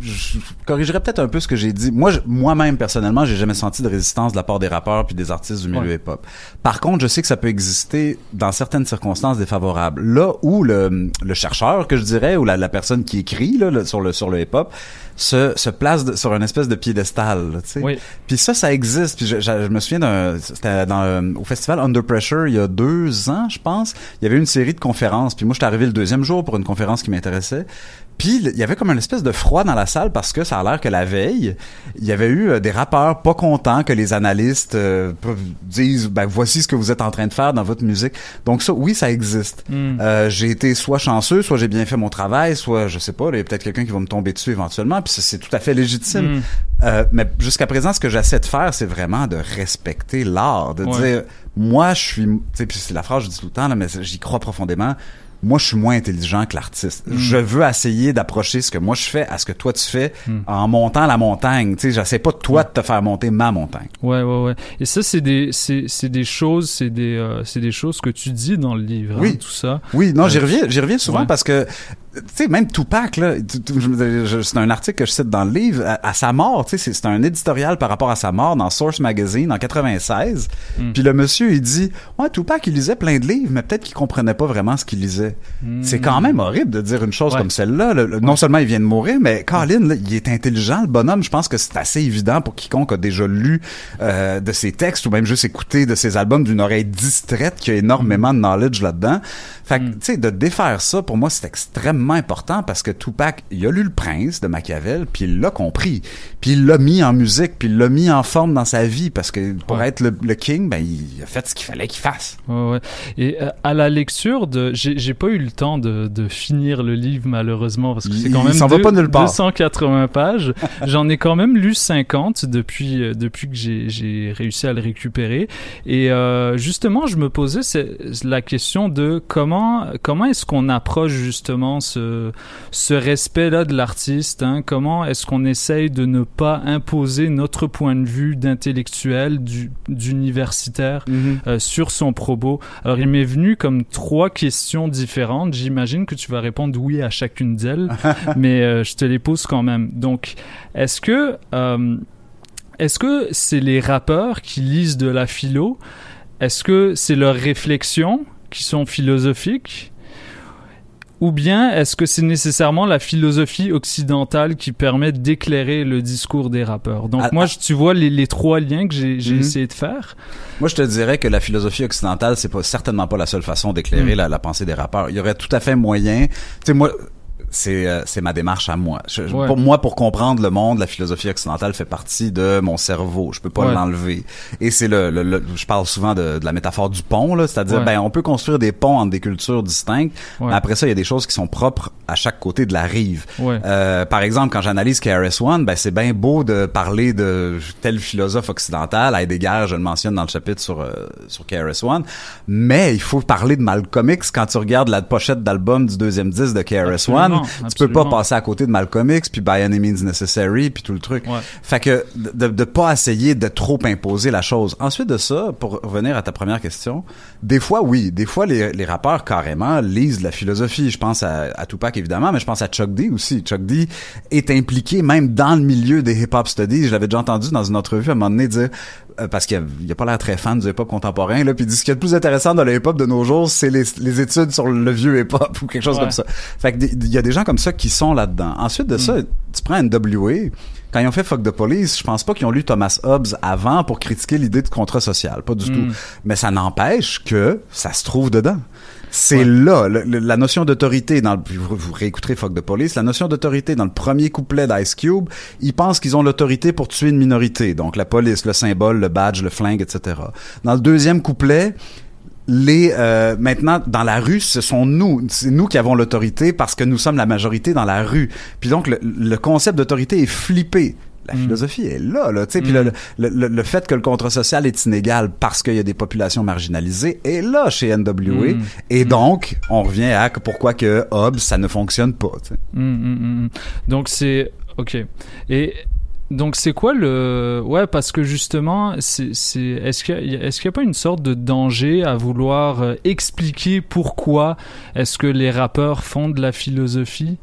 Speaker 30: je corrigerais peut-être un peu ce que j'ai dit. Moi, je- moi-même, personnellement, j'ai jamais senti de résistance de la part des rappeurs puis des artistes du milieu
Speaker 19: Ouais.
Speaker 30: hip-hop. Par contre, je sais que ça peut exister dans certaines circonstances défavorables. Là où le, le chercheur, que je dirais, ou la, la personne qui écrit là, le- sur le sur le hip-hop, se, se place de- sur une espèce de piédestal, tu sais.
Speaker 19: Oui.
Speaker 30: Puis ça, ça existe. Puis je, je- je me souviens d'un, c'était dans euh, au festival Under Pressure il y a deux ans, je pense. Il y avait une série de conférences. Puis moi, j'étais arrivé le deuxième jour pour une conférence qui m'intéressait. Puis il y avait comme une espèce de froid dans la salle parce que ça a l'air que la veille, il y avait eu euh, des rappeurs pas contents que les analystes euh, disent ben voici ce que vous êtes en train de faire dans votre musique. Donc ça, oui, ça existe.
Speaker 19: Mm.
Speaker 30: Euh, j'ai été soit chanceux, soit j'ai bien fait mon travail, soit je sais pas, il y a peut-être quelqu'un qui va me tomber dessus éventuellement. Puis c'est- c'est tout à fait légitime.
Speaker 19: Mm.
Speaker 30: Euh, mais jusqu'à présent, ce que j'essaie de faire, c'est vraiment de respecter l'art, de
Speaker 19: Ouais.
Speaker 30: dire, moi, je suis, tu sais, puis c'est la phrase que je dis tout le temps, là, mais j'y crois profondément. Moi, je suis moins intelligent que l'artiste.
Speaker 19: Mm.
Speaker 30: Je veux essayer d'approcher ce que moi je fais à ce que toi tu fais
Speaker 19: Mm.
Speaker 30: en montant la montagne. Tu sais, j'essaie pas toi de te faire monter ma montagne.
Speaker 19: Ouais, ouais, ouais. Et ça, c'est des, c'est, c'est des choses, c'est des, euh, c'est des choses que tu dis dans le livre,
Speaker 30: Oui.
Speaker 19: hein, tout ça.
Speaker 30: Oui, non,
Speaker 19: Euh,
Speaker 30: j'y reviens, j'y reviens souvent
Speaker 19: ouais.
Speaker 30: parce que tu sais même Tupac là, c'est un article que je cite dans le livre à, à sa mort, tu sais c'est un éditorial par rapport à sa mort dans Source Magazine en 96.
Speaker 19: Mm.
Speaker 30: Puis le monsieur il dit "Ouais, Tupac il lisait plein de livres mais peut-être qu'il comprenait pas vraiment ce qu'il lisait."
Speaker 19: Mm.
Speaker 30: C'est quand même horrible de dire une chose
Speaker 19: Ouais.
Speaker 30: comme celle-là. Le- le- Non seulement il vient de mourir, mais Colin, là, il est intelligent, le bonhomme. Je pense que c'est assez évident pour quiconque a déjà lu euh, de ses textes ou même juste écouté de ses albums d'une oreille distraite qui a énormément de knowledge là-dedans. Fait que, tu sais, de défaire ça, pour moi, c'est extrêmement important parce que Tupac, il a lu Le Prince de Machiavel, puis il l'a compris. Puis il l'a mis en musique, puis il l'a mis en forme dans sa vie parce que pour
Speaker 19: Ouais.
Speaker 30: être le, le king, ben, il a fait ce qu'il fallait qu'il fasse.
Speaker 19: Ouais, ouais. Et euh, à la lecture de, j'ai pas eu le temps de, de finir le livre malheureusement parce que c'est quand même
Speaker 30: s'en va
Speaker 19: deux-
Speaker 30: pas nulle part.
Speaker 19: 280 pages. [laughs] J'en ai quand même lu 50 depuis euh, depuis que j'ai réussi à le récupérer. Et euh, justement, je me posais la question de comment comment est-ce qu'on approche justement ce ce respect là de l'artiste. Hein? Comment est-ce qu'on essaye de ne pas imposer notre point de vue d'intellectuel, du d'universitaire euh, sur son propos? Alors il m'est venu comme trois questions différentes. J'imagine que tu vas répondre oui à chacune d'elles, [laughs] mais euh, je te les pose quand même. Donc, est-ce que euh, est-ce que c'est les rappeurs qui lisent de la philo? Est-ce que c'est leur réflexion qui sont philosophiques? Ou bien est-ce que c'est nécessairement la philosophie occidentale qui permet d'éclairer le discours des rappeurs? Donc
Speaker 30: Ah,
Speaker 19: moi,
Speaker 30: ah.
Speaker 19: je- tu vois les, les trois liens que j'ai
Speaker 30: Mhm.
Speaker 19: essayé de faire.
Speaker 30: Moi, je te dirais que la philosophie occidentale, c'est pas certainement pas la seule façon d'éclairer
Speaker 19: Mm.
Speaker 30: la, la pensée des rappeurs. Il y aurait tout à fait moyen. Tu sais, moi, c'est euh, c'est ma démarche à moi. Je-
Speaker 19: Ouais.
Speaker 30: Pour moi, pour comprendre le monde, la philosophie occidentale fait partie de mon cerveau. Je peux pas
Speaker 19: Ouais.
Speaker 30: l'enlever. Et c'est le, le- le- je parle souvent de, de la métaphore du pont, là, c'est-à-dire,
Speaker 19: Ouais.
Speaker 30: ben, on peut construire des ponts entre des cultures distinctes.
Speaker 19: Ouais.
Speaker 30: Mais après ça, il y a des choses qui sont propres à chaque côté de la rive.
Speaker 19: Ouais.
Speaker 30: Euh, par exemple, quand j'analyse KRS-One, ben c'est bien beau de parler de tel philosophe occidental. Heidegger, je le mentionne dans le chapitre sur euh, sur KRS-One, mais il faut parler de Malcolm X quand tu regardes la pochette d'album du deuxième disque de KRS-One. Tu peux pas passer à côté de Malcolm X puis By Any Means Necessary puis tout le truc.
Speaker 19: Ouais.
Speaker 30: Fait que de, de pas essayer de trop imposer la chose. Ensuite de ça, pour revenir à ta première question, des fois oui, des fois les, les rappeurs carrément lisent de la philosophie. Je pense à, à Tupac évidemment, mais je pense à Chuck D aussi. Chuck D est impliqué même dans le milieu des hip-hop studies. Je l'avais déjà entendu dans une entrevue à un moment donné dire parce qu'il a, a pas l'air très fan du hip-hop contemporain là, puis il dit ce qui est le plus intéressant dans le hip-hop de nos jours, c'est les, les études sur le vieux hip-hop ou quelque chose
Speaker 19: Ouais.
Speaker 30: comme ça. Fait que des- il y a des gens comme ça qui sont là-dedans. Ensuite de ça, tu prends NWA, quand ils ont fait Fuck the Police, je pense pas qu'ils ont lu Thomas Hobbes avant pour critiquer l'idée de contrat social, pas du
Speaker 19: Mm.
Speaker 30: tout. Mais ça n'empêche que ça se trouve dedans. C'est là, le- le- la notion d'autorité dans le, vous, vous réécouterez Fuck the Police, la notion d'autorité dans le premier couplet d'Ice Cube, ils pensent qu'ils ont l'autorité pour tuer une minorité, donc la police, le symbole, le badge, le flingue, etc. Dans le deuxième couplet, les euh, maintenant dans la rue ce sont nous c'est nous qui avons l'autorité parce que nous sommes la majorité dans la rue. Puis donc le, le concept d'autorité est flippé la philosophie est là là. Tu sais puis le, le, le- le fait que le contrat social est inégal parce qu'il y a des populations marginalisées est là chez NWA
Speaker 19: Mm.
Speaker 30: et donc on revient à pourquoi que Hobbes ça ne fonctionne pas.
Speaker 19: Donc c'est ok. Et donc c'est quoi le ouais parce que justement c'est est-ce qu'il y a, est-ce qu'il y a pas une sorte de danger à vouloir euh, expliquer pourquoi est-ce que les rappeurs font de la philosophie?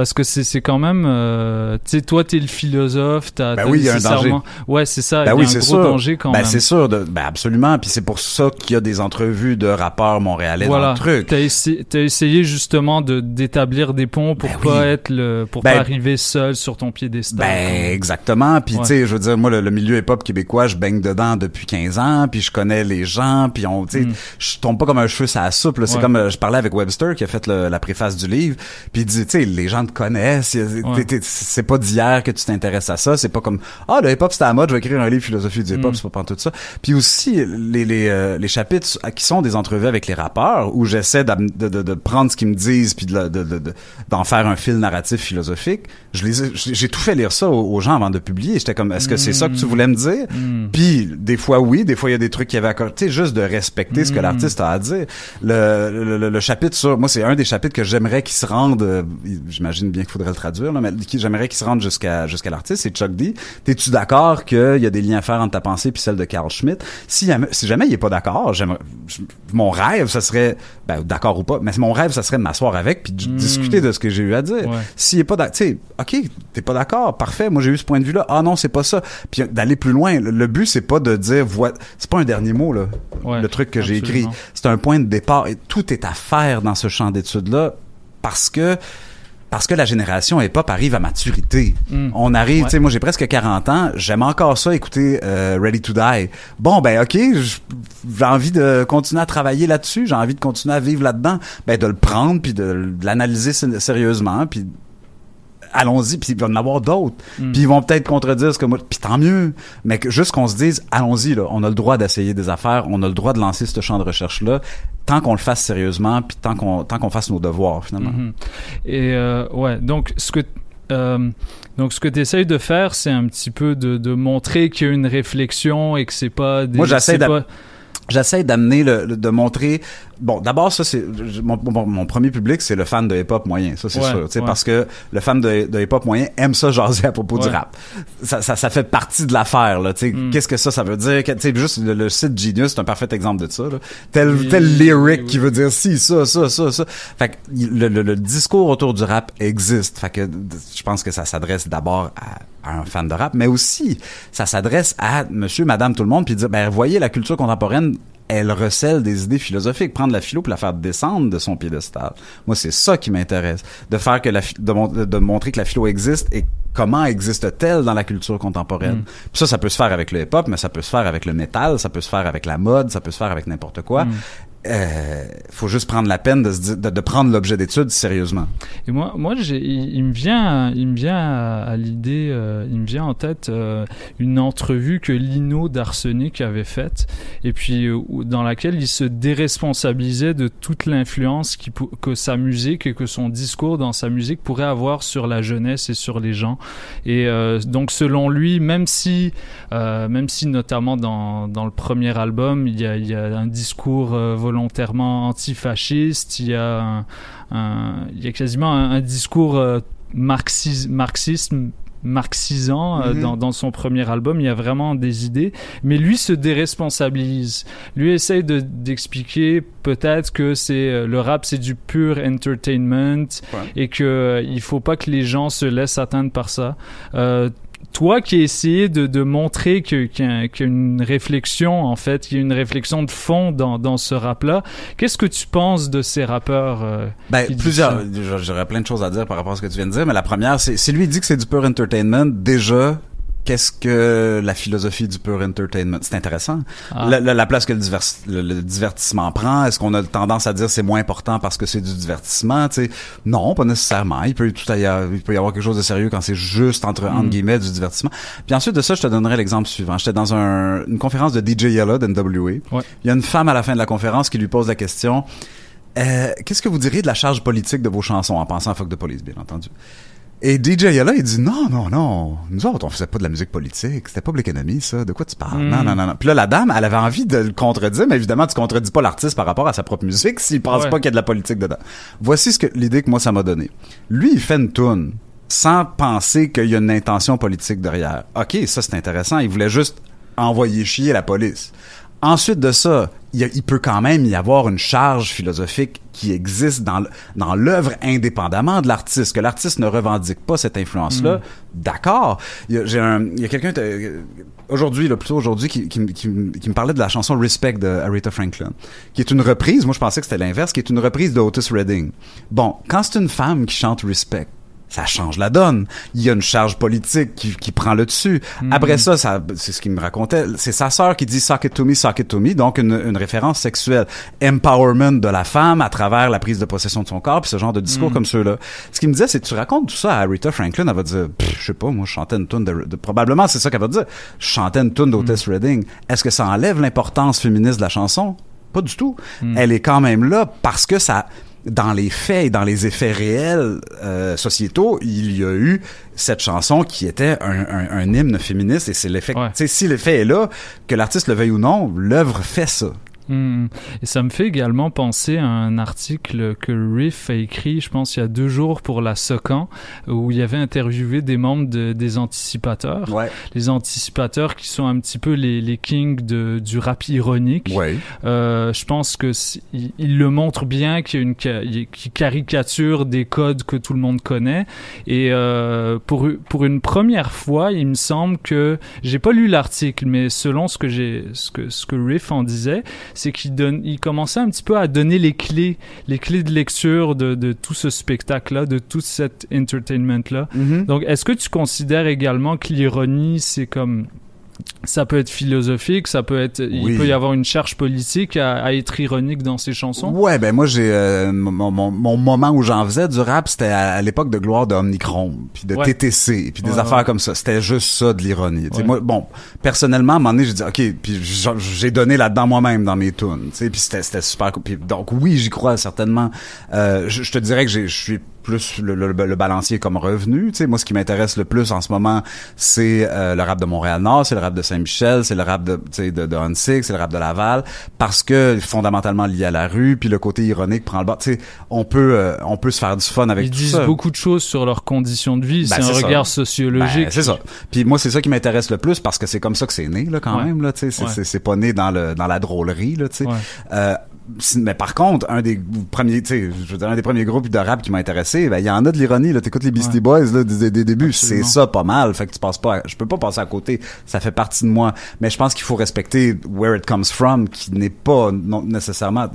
Speaker 19: Parce que c'est quand même euh, tu sais toi t'es le philosophe t'as
Speaker 30: Ben oui,
Speaker 19: nécessairement-
Speaker 30: danger.
Speaker 19: ouais c'est ça
Speaker 30: Ben
Speaker 19: il y
Speaker 30: oui,
Speaker 19: un gros
Speaker 30: sûr.
Speaker 19: danger quand
Speaker 30: ben
Speaker 19: même
Speaker 30: c'est sûr, de, ben absolument. Puis c'est pour ça qu'il y a des entrevues de rappeurs montréalais dans le truc.
Speaker 19: t'as essayé, essayé justement de d'établir des ponts pour pas être le pour
Speaker 30: Ben,
Speaker 19: pas arriver seul sur ton piédestal
Speaker 30: Ben exactement. Puis
Speaker 19: Ouais.
Speaker 30: tu sais, je veux dire, moi le, le milieu hip-hop québécois, je baigne dedans depuis 15 ans, puis je connais les gens, puis on, tu sais, je tombe pas comme un cheveu à la soupe. C'est
Speaker 19: Mm.
Speaker 30: Comme euh, je parlais avec Webster qui a fait le- la préface du livre, puis il dit, tu sais, les gens te connaissent.
Speaker 19: Ouais.
Speaker 30: C'est pas d'hier que tu t'intéresses à ça. C'est pas comme ah le hip-hop c'était à la mode, je vais écrire un livre philosophie du hip-hop,
Speaker 19: Mm.
Speaker 30: c'est pas tout ça. Puis aussi les les, euh, les chapitres qui sont des entrevues avec les rappeurs où j'essaie de, de, de prendre ce qu'ils me disent puis de, d'en faire un fil narratif philosophique. Je les ai- j'ai tout fait lire ça aux, aux gens avant de publier. J'étais comme est-ce que c'est ça que tu voulais me dire?
Speaker 19: Mm.
Speaker 30: Puis des fois oui, des fois il y a des trucs qui avaient accordé, tu sais, juste de respecter ce que
Speaker 19: Mm.
Speaker 30: l'artiste a à dire. Le, le, le- le chapitre sur moi c'est un des chapitres que j'aimerais qu'il se rende euh, j'imagine bien qu'il faudrait le traduire là, mais j'aimerais qu'il se rende jusqu'à jusqu'à l'artiste, c'est Chuck D. T'es-tu d'accord qu'il y a des liens à faire entre ta pensée puis celle de Carl Schmitt? Si jamais, si jamais il est pas d'accord, mon rêve ça serait ben d'accord ou pas, mais mon rêve ça serait de m'asseoir avec puis de
Speaker 19: Mm.
Speaker 30: discuter de ce que j'ai eu à dire.
Speaker 19: Ouais.
Speaker 30: S'il est pas d'accord, tu sais, OK, t'es pas d'accord, parfait, moi j'ai eu ce point de vue là. Ah non, c'est pas ça. Puis d'aller plus loin, le, le but c'est pas de dire c'est pas un dernier mot là.
Speaker 19: Ouais,
Speaker 30: le truc que j'ai écrit, c'est un point de départ et tout est à faire dans ce champ d'études là parce que parce que la génération hip-hop arrive à maturité.
Speaker 19: Mm.
Speaker 30: On arrive,
Speaker 19: Ouais.
Speaker 30: tu sais, moi j'ai presque 40 ans, j'aime encore ça écouter euh, Ready to Die. Bon, ben ok, j'ai envie de continuer à travailler là-dessus, j'ai envie de continuer à vivre là-dedans, ben de le prendre puis de, l'analyser sé- sérieusement puis allons-y puis il va y en avoir d'autres
Speaker 19: Mm.
Speaker 30: puis ils vont peut-être contredire ce que moi puis tant mieux mais que juste qu'on se dise allons-y là on a le droit d'essayer des affaires on a le droit de lancer ce champ de recherche là tant qu'on le fasse sérieusement puis tant qu'on tant qu'on fasse nos devoirs finalement
Speaker 19: Mhm. Et euh, ouais, donc ce que euh, donc ce que tu essayes de faire, c'est un petit peu de, de montrer qu'il y a une réflexion et que c'est pas des,
Speaker 30: Moi, j'essaie
Speaker 19: pas-
Speaker 30: J'essaie d'amener le, le- de montrer. Bon, d'abord, ça c'est mon, mon- mon premier public, c'est le fan de hip-hop moyen. Ça c'est
Speaker 19: Ouais,
Speaker 30: sûr. Tu sais,
Speaker 19: ouais.
Speaker 30: parce que le fan de, de hip-hop moyen aime ça jaser à propos du rap. Ça, ça, ça fait partie de l'affaire. Là. Tu sais,
Speaker 19: Mm.
Speaker 30: Qu'est-ce que ça, ça veut dire? Tu sais, juste le, le site Genius, c'est un parfait exemple de ça. Là. Tel
Speaker 19: Oui,
Speaker 30: tel lyric
Speaker 19: oui.
Speaker 30: qui veut dire si ça, ça, ça, ça. Fait que le, le, le discours autour du rap existe. Fait que je pense que ça s'adresse d'abord à, à un fan de rap, mais aussi ça s'adresse à Monsieur, Madame, tout le monde, puis dire ben voyez la culture contemporaine elle recèle des idées philosophiques. Prendre la philo pour la faire descendre de son piédestal. Moi, c'est ça qui m'intéresse. De faire que la, de, mon- de montrer que la philo existe et comment existe-t-elle dans la culture contemporaine?
Speaker 19: Mm.
Speaker 30: Puis ça, ça peut se faire avec le hip-hop, mais ça peut se faire avec le métal, ça peut se faire avec la mode, ça peut se faire avec n'importe quoi.
Speaker 19: Mm.
Speaker 30: Euh, faut juste prendre la peine de, prendre l'objet d'étude sérieusement.
Speaker 19: Et moi, moi, il, me vient, il me vient à, l'idée, euh, il me vient en tête euh, une entrevue que Lino d'Arsenic avait faite, et puis euh, dans laquelle il se déresponsabilisait de toute l'influence que sa musique et que son discours dans sa musique pourrait avoir sur la jeunesse et sur les gens. Et donc, selon lui, même si, même si notamment dans, dans le premier album, il y a, il y a un discours euh, volontairement antifasciste, il y a un, un- il y a quasiment un, un discours euh, marxis- marxisme marxisant euh,
Speaker 31: Mhm.
Speaker 19: dans, dans son premier album. Il y a vraiment des idées. Mais lui se déresponsabilise. Lui essaye de d'expliquer peut-être que c'est euh, le rap c'est du pur entertainment et que euh, il faut pas que les gens se laissent atteindre par ça. Euh, toi qui as essayé de, de montrer que- qu'il y, a- qu'il y a une réflexion, en fait, qu'il y a une réflexion de fond dans, dans ce rap-là, qu'est-ce que tu penses de ces rappeurs euh,
Speaker 30: Ben, plusieurs. J'aurais plein de choses à dire par rapport à ce que tu viens de dire, mais la première, c'est si lui dit que c'est du pur entertainment, déjà, qu'est-ce que la philosophie du pur entertainment? C'est intéressant.
Speaker 19: Ah.
Speaker 30: La, la- la place que le, divers- le- le divertissement prend, est-ce qu'on a tendance à dire c'est moins important parce que c'est du divertissement Tu sais, non, pas nécessairement. Il peut tout y avoir, il peut y avoir quelque chose de sérieux quand c'est juste entre entre guillemets du divertissement. Puis ensuite de ça, je te donnerai l'exemple suivant. J'étais dans un- une conférence de DJ Yella d'NWA.
Speaker 19: Ouais.
Speaker 30: Il y a une femme à la fin de la conférence qui lui pose la question. Euh, Qu'est-ce que vous diriez de la charge politique de vos chansons en pensant à Fuck de Police, bien entendu? Et DJ Yella, il dit non, non, non. Nous autres, on faisait pas de la musique politique. C'était Public Enemy, ça. De quoi tu parles?
Speaker 19: Mm.
Speaker 30: Non, non, non, non. Puis là, la dame, elle avait envie de le contredire, mais évidemment, tu contredis pas l'artiste par rapport à sa propre musique s'il pense
Speaker 19: Ouais.
Speaker 30: pas qu'il y a de la politique dedans. Voici ce que l'idée que moi, ça m'a donné. Lui, il fait une tune sans penser qu'il y a une intention politique derrière. OK, ça, c'est intéressant. Il voulait juste envoyer chier la police. Ensuite de ça, il, y a- il peut quand même y avoir une charge philosophique qui existe dans, l'œuvre indépendamment de l'artiste, que l'artiste ne revendique pas cette influence-là.
Speaker 19: Mm.
Speaker 30: D'accord. Il y a, quelqu'un aujourd'hui, plutôt aujourd'hui, qui, qui, me- qui, qui me parlait de la chanson Respect de Aretha Franklin, qui est une reprise. Moi, je pensais que c'était l'inverse, qui est une reprise de Otis Redding. Bon, quand c'est une femme qui chante Respect, ça change la donne. Il y a une charge politique qui, qui prend le dessus.
Speaker 19: Mhm.
Speaker 30: Après ça, ça c'est ce qu'il me racontait. C'est sa sœur qui dit "Suck it to me, suck it to me", donc une, une référence sexuelle, empowerment de la femme à travers la prise de possession de son corps, puis ce genre de discours
Speaker 19: Mhm.
Speaker 30: comme ceux-là. Ce qu'il me disait, c'est que tu racontes tout ça à Rita Franklin, elle va dire, je sais pas, moi je chantais une tune de, de- probablement c'est ça qu'elle va dire. Je chantais une tune d'Otis Redding. Est-ce que ça enlève l'importance féministe de la chanson? Pas du tout. Elle est quand même là parce que ça dans les faits et dans les effets réels euh, sociétaux, il y a eu cette chanson qui était un, un- un hymne féministe et c'est l'effet. tu sais, Si l'effet est là, que l'artiste le veuille ou non, l'œuvre fait ça.
Speaker 19: Hmm. Et ça me fait également penser à un article que Riff a écrit, je pense, il y a deux jours pour la Socan, où il y avait interviewé des membres de- des anticipateurs. Les anticipateurs qui sont un petit peu les, les kings de, du rap ironique. Euh, je pense que c- il, il le montre bien qu'il y a une qui caricature des codes que tout le monde connaît. Et euh, pour pour une première fois, il me semble que j'ai pas lu l'article, mais selon ce que j'ai ce que ce que Riff en disait, c'est qu'il donne il commençait un petit peu à donner les clés les clés de lecture de, de tout ce spectacle là, de tout cet entertainment là.
Speaker 30: Mhm.
Speaker 19: Donc est-ce que tu considères également que l'ironie c'est comme ça peut être philosophique, ça peut être,
Speaker 30: Oui.
Speaker 19: il peut y avoir une charge politique à, à être ironique dans ses chansons.
Speaker 30: Ouais, ben moi j'ai euh, mon, mon, mon moment où j'en faisais du rap, c'était à, à l'époque de gloire de Omnichrome, puis de
Speaker 19: Ouais.
Speaker 30: TTC, puis des
Speaker 19: Ouais,
Speaker 30: affaires
Speaker 19: ouais.
Speaker 30: comme ça. C'était juste ça de l'ironie. Moi, bon, personnellement, à un moment donné, j'ai dit ok, puis j'ai donné là-dedans moi-même dans mes tunes, tu puis c'était c'était super. cool. Puis donc oui, j'y crois certainement. Euh, je, te dirais que je suis plus le, le, le balancier comme revenu. Tu sais, moi, ce qui m'intéresse le plus en ce moment, c'est euh, le rap de Montréal-Nord, c'est le rap de Saint-Michel, c'est le rap de, de, de c'est le rap de Laval, parce que fondamentalement lié à la rue, puis le côté ironique prend le sais, on peut, euh, on peut se faire du fun avec
Speaker 19: Ils
Speaker 30: tout
Speaker 19: disent
Speaker 30: ça.
Speaker 19: beaucoup de choses sur leurs conditions de vie.
Speaker 30: Ben,
Speaker 19: c'est un
Speaker 30: ça.
Speaker 19: regard sociologique.
Speaker 30: Ben, c'est ça. Puis moi, c'est ça qui m'intéresse le plus parce que c'est comme ça que c'est né, là, quand
Speaker 19: Ouais.
Speaker 30: même, là. C'est,
Speaker 19: Ouais.
Speaker 30: c'est, pas né dans le, dans la drôlerie, là.
Speaker 19: Ouais.
Speaker 30: Euh, mais par contre, un des premiers, tu sais, je veux dire, un des premiers groupes de rap qui m'a intéressé, ben, il y en a de l'ironie, là. T'écoutes les Beastie Boys, là, des, des débuts. C'est ça pas mal. Fait que tu passes pas, je peux pas passer à côté. Ça fait partie de moi. Mais je pense qu'il faut respecter where it comes from, qui n'est pas, non, nécessairement,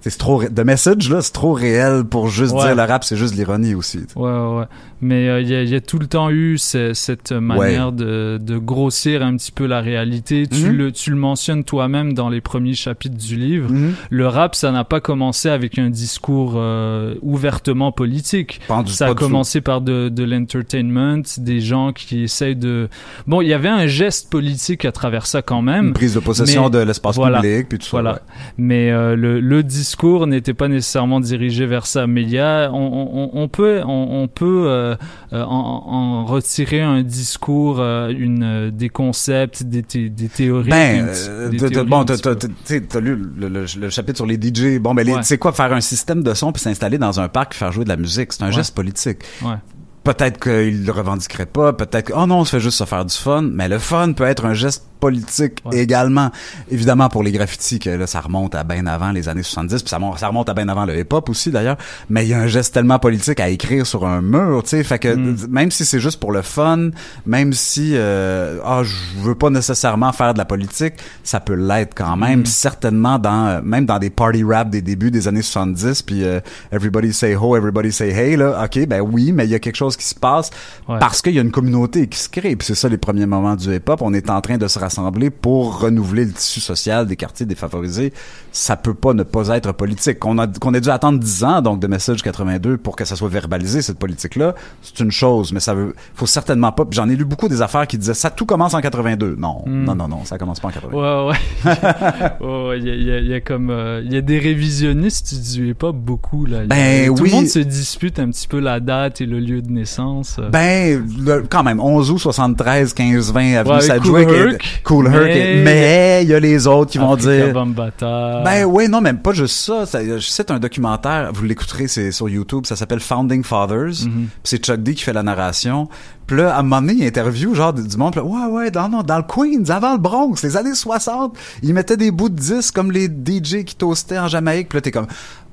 Speaker 30: c'est trop, the message, là, c'est trop réel pour juste
Speaker 19: Ouais.
Speaker 30: dire le rap, c'est juste de l'ironie aussi. tu sais.
Speaker 19: Ouais, ouais. Mais euh, il y, a, il y a tout le temps eu ce- cette manière de, de grossir un petit peu la réalité. Tu,
Speaker 30: Mhm.
Speaker 19: le, tu le mentionnes toi-même dans les premiers chapitres du livre.
Speaker 30: Mhm.
Speaker 19: Le rap, ça n'a pas commencé avec un discours euh, ouvertement politique.
Speaker 30: Du-
Speaker 19: ça a commencé par de, de l'entertainment, des gens qui essayent de... Bon, il y avait un geste politique à travers ça quand même.
Speaker 30: Une prise de possession
Speaker 19: mais-
Speaker 30: de l'espace
Speaker 19: voilà.
Speaker 30: public, puis tout ça,
Speaker 19: Voilà.
Speaker 30: ouais.
Speaker 19: Mais euh, le, le discours n'était pas nécessairement dirigé vers ça. Mais il y a, on, on, on peut, on, on peut euh, en, en retirer un discours, une, des concepts, des, thé- des théories.
Speaker 30: Ben,
Speaker 19: des théories
Speaker 30: bon, t'as, lu le, le- le chapitre sur les DJ. Bon, ben,
Speaker 19: Ouais.
Speaker 30: tu sais quoi, faire un système de son puis s'installer dans un parc, faire jouer de la musique, c'est un
Speaker 19: Ouais.
Speaker 30: geste politique.
Speaker 19: Ouais.
Speaker 30: Peut-être qu'il le revendiquerait pas, peut-être que, oh non, on se fait juste se faire du fun, mais le fun peut être un geste politique également. Évidemment, pour les graffitis, que là, ça remonte à bien avant les années 70, puis ça, ça remonte à bien avant le hip-hop aussi, d'ailleurs, mais il y a un geste tellement politique à écrire sur un mur, tu sais, fait que,
Speaker 19: Mm.
Speaker 30: même si c'est juste pour le fun, même si, euh, ah, je veux pas nécessairement faire de la politique, ça peut l'être quand même,
Speaker 19: Mm.
Speaker 30: certainement dans, euh, même dans des party rap des débuts des années 70, puis euh, everybody say ho, everybody say hey, là, ok, ben oui, mais il y a quelque chose qui se passe
Speaker 19: Ouais.
Speaker 30: parce qu'il y a une communauté qui se crée, puis c'est ça les premiers moments du hip-hop, on est en train de se pour renouveler le tissu social des quartiers défavorisés, ça peut pas ne pas être politique. Qu'on a, qu'on ait dû attendre 10 ans, donc de Message 82, pour que ça soit verbalisé, cette politique-là, c'est une chose, mais ça veut, faut certainement pas, j'en ai lu beaucoup des affaires qui disaient, ça tout commence en 82. Non,
Speaker 19: Mm.
Speaker 30: non, non, non, ça commence pas en 82.
Speaker 19: Ouais, ouais. [laughs] il y a, y a- il y a comme, euh, y a des révisionnistes du hip-hop beaucoup, là. A-
Speaker 30: Ben
Speaker 19: Tout
Speaker 30: oui.
Speaker 19: le monde se dispute un petit peu la date et le lieu de naissance. euh.
Speaker 30: Ben, le- quand même, 11 août 73, 15, 20, avenue
Speaker 19: Ouais. Cool Herc.
Speaker 30: Cool.
Speaker 19: Mais-
Speaker 30: il y a les autres qui vont dire... Ben oui, non, même pas juste ça. Ça- Je cite un documentaire, vous l'écouterez, c'est sur YouTube, ça s'appelle Founding Fathers.
Speaker 19: Mhm.
Speaker 30: Puis c'est Chuck D qui fait la narration. Puis là, à un moment donné, il interview genre du monde. Puis là, ouais, ouais, dans, non, dans le Queens, avant le Bronx, les années 60, ils mettaient des bouts de disques comme les DJ qui toastaient en Jamaïque. Puis là, t'es comme,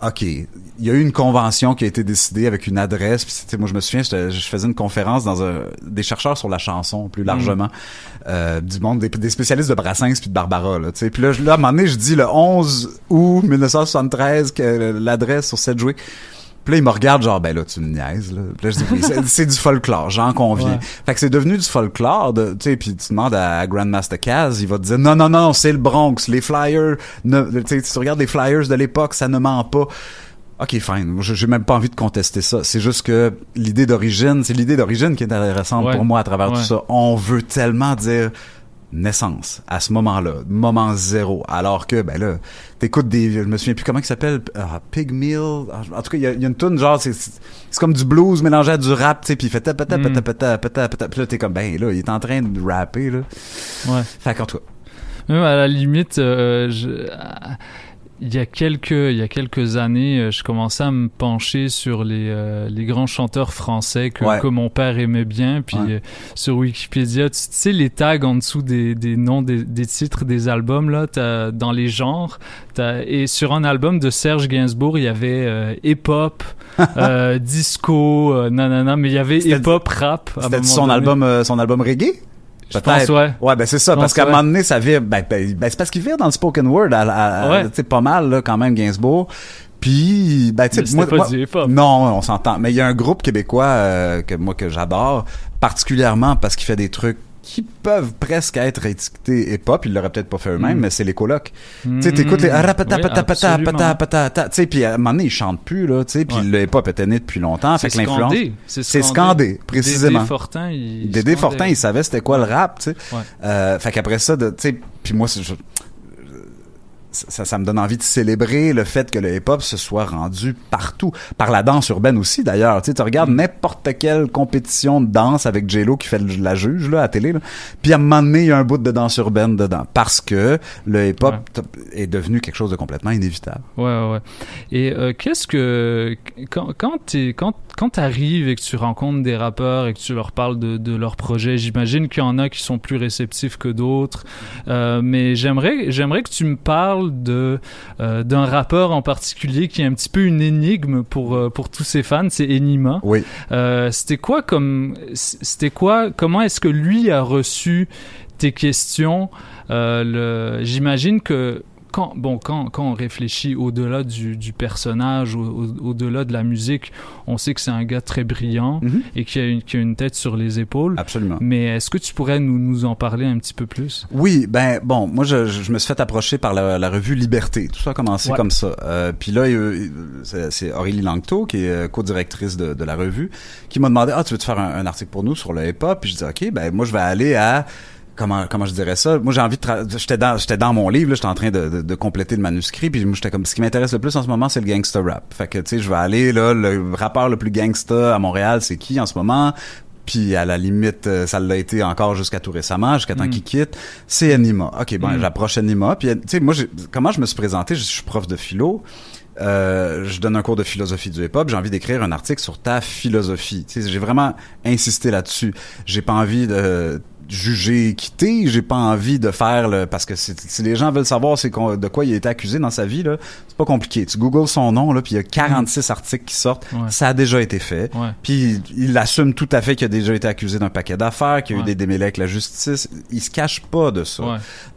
Speaker 30: OK, il y a eu une convention qui a été décidée avec une adresse. Puis c'était- moi, je me souviens, je faisais une conférence dans un, des chercheurs sur la chanson, plus largement, euh, du monde, des, des spécialistes de Brassens puis de Barbara. Là, puis là, là, à un moment donné, je dis le 11 août 1973, que l'adresse sur Sedgwick. Puis là, il me regarde genre, ben là, tu me niaises, là. Puis là, je dis, oui, c'est- c'est du folklore, j'en conviens.
Speaker 19: Ouais.
Speaker 30: Fait que c'est devenu du folklore, de, tu sais, puis tu demandes à Grandmaster Caz, il va te dire, non, non, non, c'est le Bronx, les flyers, ne, tu sais, si tu regardes les flyers de l'époque, ça ne ment pas. Ok, fine. Je- J'ai même pas envie de contester ça. C'est juste que l'idée d'origine, c'est l'idée d'origine qui est intéressante
Speaker 19: Ouais.
Speaker 30: pour moi à travers
Speaker 19: Ouais.
Speaker 30: tout ça. On veut tellement dire naissance à ce moment-là, moment zéro. Alors que, ben là, t'écoutes des, je me souviens plus comment il s'appelle, ah, Pig Mill. En tout cas, il y a, il y a une tune genre, c'est, c'est comme du blues mélangé à du rap, tu sais, puis il fait ta pata
Speaker 19: Mm.
Speaker 30: pata pata pata pata. Puis là, t'es comme, ben là, il est en train de rapper là.
Speaker 19: Ouais.
Speaker 30: Fait qu'en tout cas.
Speaker 19: Même à la limite, euh, je- il y a quelques, il y a quelques années, euh, je commençais à me pencher sur les, euh, les grands chanteurs français que,
Speaker 30: Ouais.
Speaker 19: que mon père aimait bien. Puis
Speaker 30: Ouais.
Speaker 19: euh, sur Wikipédia, tu, tu sais les tags en dessous des, des noms des, des titres des albums là, t'as, dans les genres. t'as- et sur un album de Serge Gainsbourg, il y avait euh, hip-hop, [laughs] disco, nanana, mais il y avait hip-hop rap.
Speaker 30: C'était son album, son album reggae?
Speaker 19: Je pense, ouais.
Speaker 30: Ouais, ben c'est ça, parce qu'à un moment donné, ça vire, ben, ben, ben, c'est parce qu'il vire dans le spoken word, à, à- à-
Speaker 19: Ouais.
Speaker 30: tu sais, pas mal, là, quand même, Gainsbourg. Puis, ben, tu sais, moi,
Speaker 19: pas du
Speaker 30: non, on s'entend. Mais il y a un groupe québécois euh, que moi que j'adore, particulièrement parce qu'il fait des trucs qui peuvent presque être étiquetés hip-hop. Ils l'auraient peut-être pas fait eux-mêmes,
Speaker 19: Mm.
Speaker 30: mais c'est les colocs.
Speaker 19: Mm.
Speaker 30: Tu sais, t'écoutes les tu sais, puis à un moment donné, ils chantent plus, là, tu sais, puis
Speaker 19: Ouais.
Speaker 30: le hip-hop était né depuis longtemps, fait
Speaker 19: C'est
Speaker 30: que l'influence... C'est scandé, précisément.
Speaker 19: Dédé Fortin, il
Speaker 30: Dédé. Fortin, il savait c'était quoi le rap, tu sais.
Speaker 19: Ouais.
Speaker 30: Euh, fait qu'après ça, tu sais, puis moi, c'est- je- ça, ça me donne envie de célébrer le fait que le hip-hop se soit rendu partout. Par la danse urbaine aussi, d'ailleurs. Tu sais, tu regardes
Speaker 19: Mm.
Speaker 30: n'importe quelle compétition de danse avec J-Lo qui fait la juge, là, à télé, là. Puis à un moment donné, il y a un bout de danse urbaine dedans. Parce que le hip-hop est devenu quelque chose de complètement inévitable.
Speaker 19: Ouais, ouais. Et euh, qu'est-ce que quand quand t'es quand quand t'arrives et que tu rencontres des rappeurs et que tu leur parles de, de leurs projets, j'imagine qu'il y en a qui sont plus réceptifs que d'autres. Euh, mais j'aimerais j'aimerais que tu me parles de euh, d'un rappeur en particulier qui est un petit peu une énigme pour euh, pour tous ses fans, c'est Enima.
Speaker 30: Oui.
Speaker 19: Euh, c'était quoi comme c'était quoi comment est-ce que lui a reçu tes questions? Euh, j'imagine que quand, bon, quand, quand on réfléchit au-delà du, du personnage, au- au- au-delà de la musique, on sait que c'est un gars très brillant et qui a, une, qui a une tête sur les épaules.
Speaker 30: Absolument.
Speaker 19: Mais est-ce que tu pourrais nous, nous en parler un petit peu plus?
Speaker 30: Oui, ben bon, moi je, je me suis fait approcher par la, la revue Liberté. Tout ça a commencé
Speaker 19: Ouais.
Speaker 30: comme ça. Euh, Puis là, c'est Aurélie Langto, qui est euh, co-directrice de, de la revue, qui m'a demandé ah tu veux te faire un, un article pour nous sur le hip-hop Puis je dis ok, ben moi je vais aller à comment comment je dirais ça? Moi j'ai envie de j'étais dans j'étais dans mon livre là, j'étais en train de, de, de compléter le manuscrit puis moi j'étais comme ce qui m'intéresse le plus en ce moment c'est le gangster rap fait que tu sais je vais aller là le rappeur le plus gangsta à Montréal c'est qui en ce moment? Puis à la limite euh, ça l'a été encore jusqu'à tout récemment jusqu'à temps
Speaker 19: Mm.
Speaker 30: qu'il quitte c'est Enima ok bon
Speaker 19: Mm.
Speaker 30: j'approche Enima puis tu sais moi j'ai- comment je me suis présenté? Je suis prof de philo euh, je donne un cours de philosophie du hip-hop, j'ai envie d'écrire un article sur ta philosophie. Tu sais, j'ai vraiment insisté là-dessus. J'ai pas envie de juger quitter, j'ai pas envie de faire le parce que si les gens veulent savoir c'est de quoi il a été accusé dans sa vie là, c'est pas compliqué. Tu googles son nom là, puis il y a 46 articles qui sortent,
Speaker 19: Ouais.
Speaker 30: ça a déjà été fait.
Speaker 19: Ouais.
Speaker 30: Puis il assume tout à fait qu'il a déjà été accusé d'un paquet d'affaires, qu'il y a eu des démêlés avec la justice, il se cache pas de ça.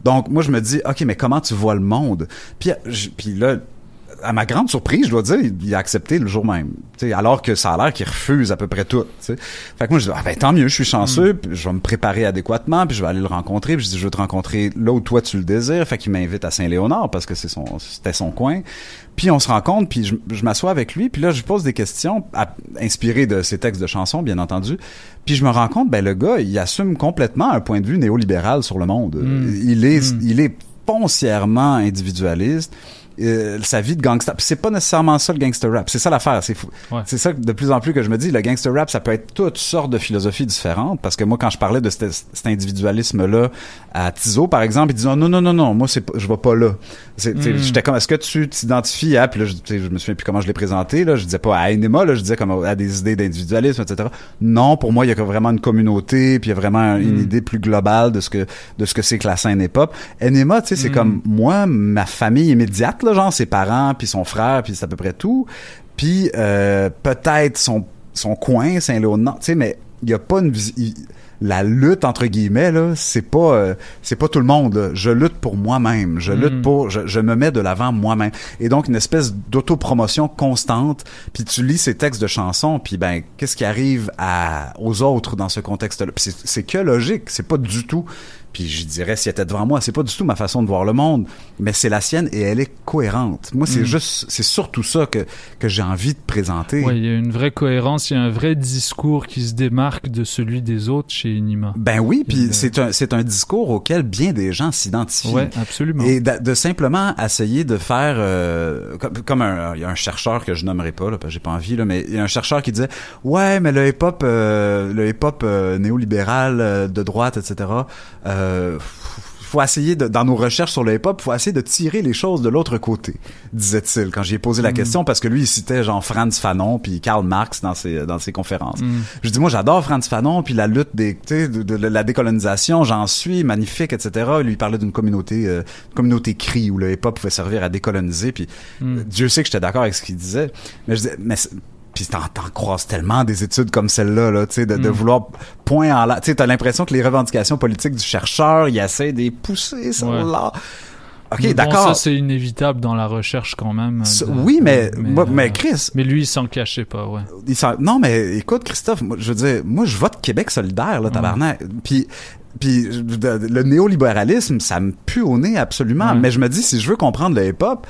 Speaker 30: Donc moi je me dis OK, mais comment tu vois le monde? Puis puis là à ma grande surprise, je dois dire, il, a accepté le jour même. Tu sais, alors que ça a l'air qu'il refuse à peu près tout. tu sais. Fait que moi, je dis, ah ben tant mieux, je suis chanceux, puis je vais me préparer adéquatement, puis je vais aller le rencontrer. Puis je dis, je veux te rencontrer là où toi tu le désires. Fait qu'il m'invite à Saint-Léonard parce que c'est son, c'était son coin. Puis on se rencontre, puis je, je m'assois avec lui, puis là, je lui pose des questions, à- inspirées de ses textes de chansons, bien entendu. Puis je me rends compte, ben le gars, il assume complètement un point de vue néolibéral sur le monde.
Speaker 19: Mm.
Speaker 30: Il est,
Speaker 19: Mm.
Speaker 30: il est foncièrement individualiste. Euh, sa vie de gangster. C'est pas nécessairement ça le gangster rap. C'est ça l'affaire. C'est fou.
Speaker 19: Ouais.
Speaker 30: C'est ça de plus en plus que je me dis. Le gangster rap, ça peut être toutes sortes de philosophies différentes. Parce que moi, quand je parlais de cet, cet individualisme-là à Tizo, par exemple, il disait non, non, non, non, moi, c'est je vais pas là.
Speaker 19: Mm.
Speaker 30: J'étais comme, est-ce que tu t'identifies à, puis là, je, je me souviens plus comment je l'ai présenté, là, je disais pas à Enema, là, je disais comme à des idées d'individualisme, etc. Non, pour moi, il y a vraiment une communauté, puis il y a vraiment une
Speaker 19: Mm.
Speaker 30: idée plus globale de ce que, de ce que c'est que la scène hip-hop. Enema, tu sais, c'est
Speaker 19: Mm.
Speaker 30: comme moi, ma famille immédiate, là, genre ses parents, puis son frère, puis c'est à peu près tout. Puis euh, peut-être son, son coin, Saint-Léonard, tu sais, mais il y a pas une... la lutte entre guillemets là, c'est pas euh, c'est pas tout le monde. là. Je lutte pour moi-même. Je lutte
Speaker 19: Mm.
Speaker 30: pour je, je me mets de l'avant moi-même. Et donc une espèce d'autopromotion constante. Puis tu lis ces textes de chansons, puis ben qu'est-ce qui arrive à aux autres dans ce contexte-là? C'est que logique. C'est pas du tout. Puis je dirais s'il était devant moi, c'est pas du tout ma façon de voir le monde, mais c'est la sienne et elle est cohérente. Moi c'est
Speaker 19: Mm.
Speaker 30: juste c'est surtout ça que que j'ai envie de présenter.
Speaker 19: Ouais, il y a une vraie cohérence, il y a un vrai discours qui se démarque de celui des autres chez Enima.
Speaker 30: Ben oui, puis
Speaker 19: Euh,
Speaker 30: c'est un c'est un discours auquel bien des gens s'identifient.
Speaker 19: Ouais, absolument.
Speaker 30: Et de, de simplement essayer de faire euh, comme, comme un il y a un chercheur que je nommerai pas là, parce que j'ai pas envie là, mais il y a un chercheur qui disait ouais, mais le hip hop euh, le hip hop néolibéral de droite etc. Euh, faut essayer de, dans nos recherches sur le hip-hop, faut essayer de tirer les choses de l'autre côté, disait-il quand j'y ai posé la
Speaker 19: Mm.
Speaker 30: question parce que lui il citait genre Franz Fanon puis Karl Marx dans ses dans ses conférences.
Speaker 19: Mm.
Speaker 30: Je dis moi j'adore Franz Fanon puis la lutte des de, de la décolonisation, j'en suis magnifique etc. Lui il parlait d'une communauté euh, une communauté cri où le hip-hop pouvait servir à décoloniser puis
Speaker 19: Mm.
Speaker 30: euh, Dieu sait que j'étais d'accord avec ce qu'il disait, mais je disais mais puis t'en, t'en croises tellement des études comme celle-là, là, tu sais, de, de
Speaker 19: Mm.
Speaker 30: vouloir point en l'air. Tu sais, t'as l'impression que les revendications politiques du chercheur, il essaie de les pousser, ça
Speaker 19: Ouais.
Speaker 30: là. Ok,
Speaker 19: Mais bon,
Speaker 30: d'accord.
Speaker 19: ça, c'est inévitable dans la recherche quand même. De-
Speaker 30: oui, mais, moi-
Speaker 19: euh,
Speaker 30: mais Chris,
Speaker 19: Mais lui, il s'en cachait pas, ouais.
Speaker 30: il s'en- non, mais écoute, Christophe, moi, je veux dire, moi, je vote Québec solidaire, là, tabarnak. Puis, puis le néolibéralisme, ça me pue au nez absolument.
Speaker 19: Ouais.
Speaker 30: Mais je me dis, si je veux comprendre le hip-hop,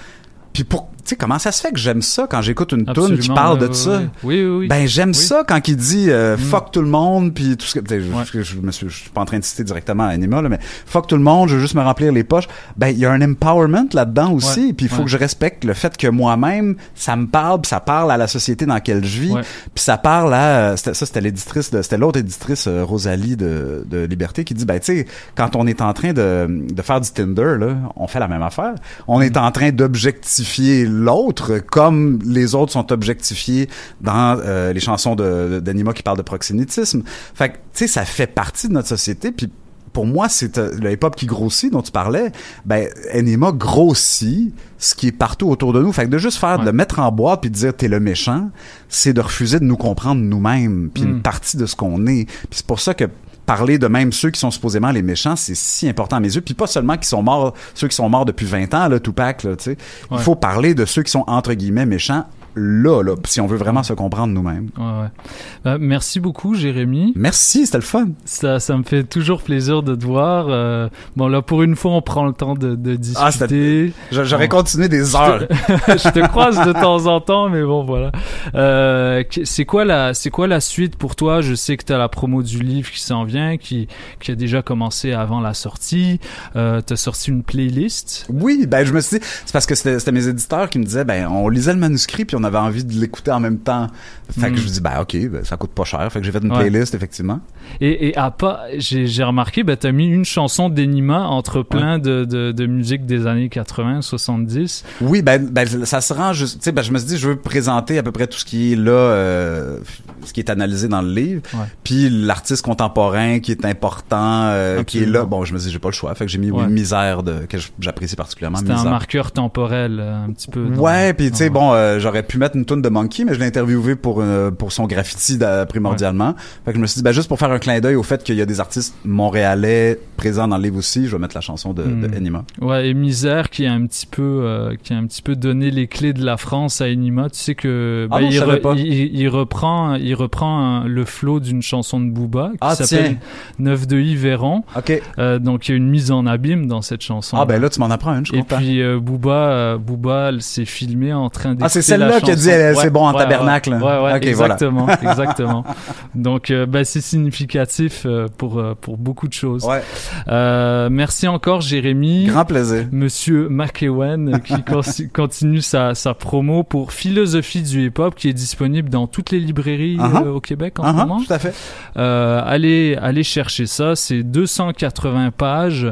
Speaker 30: puis pour, sais, comment ça se fait que j'aime ça quand j'écoute une tune qui parle de ça?
Speaker 19: Oui, oui, oui.
Speaker 30: Ben, j'aime
Speaker 19: Oui.
Speaker 30: ça quand il dit euh,
Speaker 19: Mm.
Speaker 30: fuck tout le monde, puis tout ce que. Je, je, je me suis, je suis pas en train de citer directement Anima, là, mais fuck tout le monde, je veux juste me remplir les poches. Ben, il y a un empowerment là-dedans aussi,
Speaker 19: Ouais,
Speaker 30: puis il faut
Speaker 19: ouais.
Speaker 30: que je respecte le fait que moi-même, ça me parle, puis ça parle à la société dans laquelle je vis, puis ça parle à. c'était- Ça, c'était l'éditrice, de- c'était l'autre éditrice, euh, Rosalie de, de Liberté, qui dit ben, tu sais, quand on est en train de, de faire du Tinder, là, on fait la même affaire. On est en train d'objectifier l'autre comme les autres sont objectifiés dans euh, les chansons d'Anima qui parlent de proxénétisme. Fait que, tu sais, ça fait partie de notre société, puis pour moi, c'est euh, le hip-hop qui grossit dont tu parlais. Ben, Enima grossit ce qui est partout autour de nous. Fait que de juste faire, de le mettre en boîte puis de dire t'es le méchant, c'est de refuser de nous comprendre nous-mêmes puis
Speaker 19: Mm.
Speaker 30: une partie de ce qu'on est. Puis c'est pour ça que parler de même ceux qui sont supposément les méchants, c'est si important à mes yeux. Puis pas seulement qui sont morts, ceux qui sont morts depuis 20 ans, là, Tupac, là, tu sais. Il faut parler de ceux qui sont entre guillemets méchants là, là, si on veut vraiment se comprendre nous-mêmes.
Speaker 19: Ouais, ouais. Euh, merci beaucoup, Jérémy.
Speaker 30: Merci, c'était le fun.
Speaker 19: Ça, ça me fait toujours plaisir de te voir. Euh, bon, là, pour une fois, on prend le temps de, de discuter.
Speaker 30: Ah, j'a- j'aurais
Speaker 19: Bon.
Speaker 30: continué des
Speaker 19: Je te-
Speaker 30: heures. [laughs]
Speaker 19: je te croise de temps en temps, mais bon, voilà. Euh, c'est quoi la, c'est quoi la suite pour toi? Je sais que tu as la promo du livre qui s'en vient, qui, qui a déjà commencé avant la sortie. Euh, tu as sorti une playlist?
Speaker 30: Oui, ben je me suis dit, c'est parce que c'était mes éditeurs qui me disaient, ben on lisait le manuscrit puis on avait envie de l'écouter en même temps. Fait
Speaker 19: Mm.
Speaker 30: que je me dis, ben ok, ben, ça coûte pas cher. Fait que j'ai fait une
Speaker 19: Ouais.
Speaker 30: playlist effectivement.
Speaker 19: Et, et à pas, j'ai, j'ai remarqué, ben, t'as mis une chanson d'Enima entre plein de, de, de musique des années 80, 70.
Speaker 30: Oui, ben, ben ça se rend juste, tu sais, ben je me suis dit, je veux présenter à peu près tout ce qui est là, euh, ce qui est analysé dans le livre,
Speaker 19: Ouais.
Speaker 30: puis l'artiste contemporain qui est important, euh, qui est là. Bon, je me suis dit, j'ai pas le choix. Fait que j'ai mis une misère de que j'apprécie particulièrement.
Speaker 19: C'était un marqueur temporel, euh, un petit peu. dans-
Speaker 30: Ouais, puis tu sais bon, euh, j'aurais pu mettre une tune de Monkey, mais je l'ai interviewé pour euh, pour son graffiti primordialement. Fait que je me suis dit ben juste pour faire un clin d'œil au fait qu'il y a des artistes montréalais présents dans le livre aussi, je vais mettre la chanson de, de. Enima.
Speaker 19: Ouais, et Misère qui a un petit peu, euh, qui a un petit peu donné les clés de la France à Enima. Tu sais que
Speaker 30: Ah
Speaker 19: bah,
Speaker 30: non, je
Speaker 19: il,
Speaker 30: pas.
Speaker 19: il, il reprend, il reprend un- le flow d'une chanson de Booba qui
Speaker 30: Ah,
Speaker 19: s'appelle
Speaker 30: tiens.
Speaker 19: Neuf de Yveron.
Speaker 30: Ok.
Speaker 19: Euh, donc il y a une mise en abîme dans cette chanson.
Speaker 30: Ah ben là tu m'en apprends une, je
Speaker 19: Et puis Booba, Booba s'est filmé en train d'écouter
Speaker 30: Ah, c'est
Speaker 19: la
Speaker 30: celle-là qui dit, c'est bon en
Speaker 19: ouais,
Speaker 30: tabernacle.
Speaker 19: Ouais, ouais, ouais, exactement,
Speaker 30: voilà. [laughs]
Speaker 19: exactement. Donc euh, bah, c'est significatif euh, pour euh, pour beaucoup de choses.
Speaker 30: Ouais.
Speaker 19: Euh, merci encore Jérémy.
Speaker 30: Grand plaisir.
Speaker 19: Monsieur McEwen qui [laughs] con- continue sa, sa promo pour Philosophie du hip-hop qui est disponible dans toutes les librairies
Speaker 30: Uh-huh.
Speaker 19: euh, au Québec en
Speaker 30: Uh-huh,
Speaker 19: ce moment.
Speaker 30: tout à fait.
Speaker 19: Euh, allez, allez chercher ça. C'est 280 pages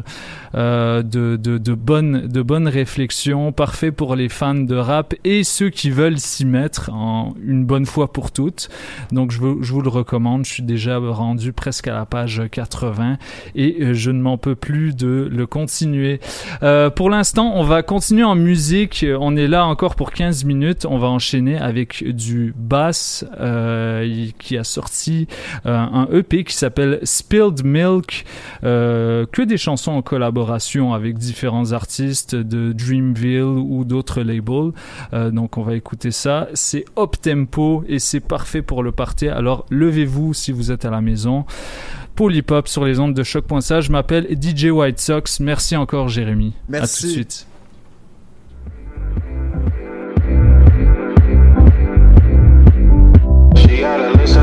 Speaker 19: de, de, de bonnes de bonnes réflexions, parfait pour les fans de rap et ceux qui veulent s'y mettre en une bonne fois pour toutes. Donc je vous, je vous le recommande. Je suis déjà rendu presque à la page 80 et euh, je ne m'en peux plus de le continuer. Euh, pour l'instant, on va continuer en musique. On est là encore pour 15 minutes. On va enchaîner avec du bass euh, qui a sorti euh, un EP qui s'appelle Spilled Milk, euh, que des chansons en collaboration avec différents artistes de Dreamville ou d'autres labels. Euh, donc on va écouter ça. C'est up tempo et c'est parfait pour le party. Alors levez-vous si vous êtes à la maison. Polypop sur les ondes de choc.ca. Je m'appelle DJ White Sox. Merci encore Jérémy. À
Speaker 30: Merci.
Speaker 19: tout de suite.
Speaker 31: She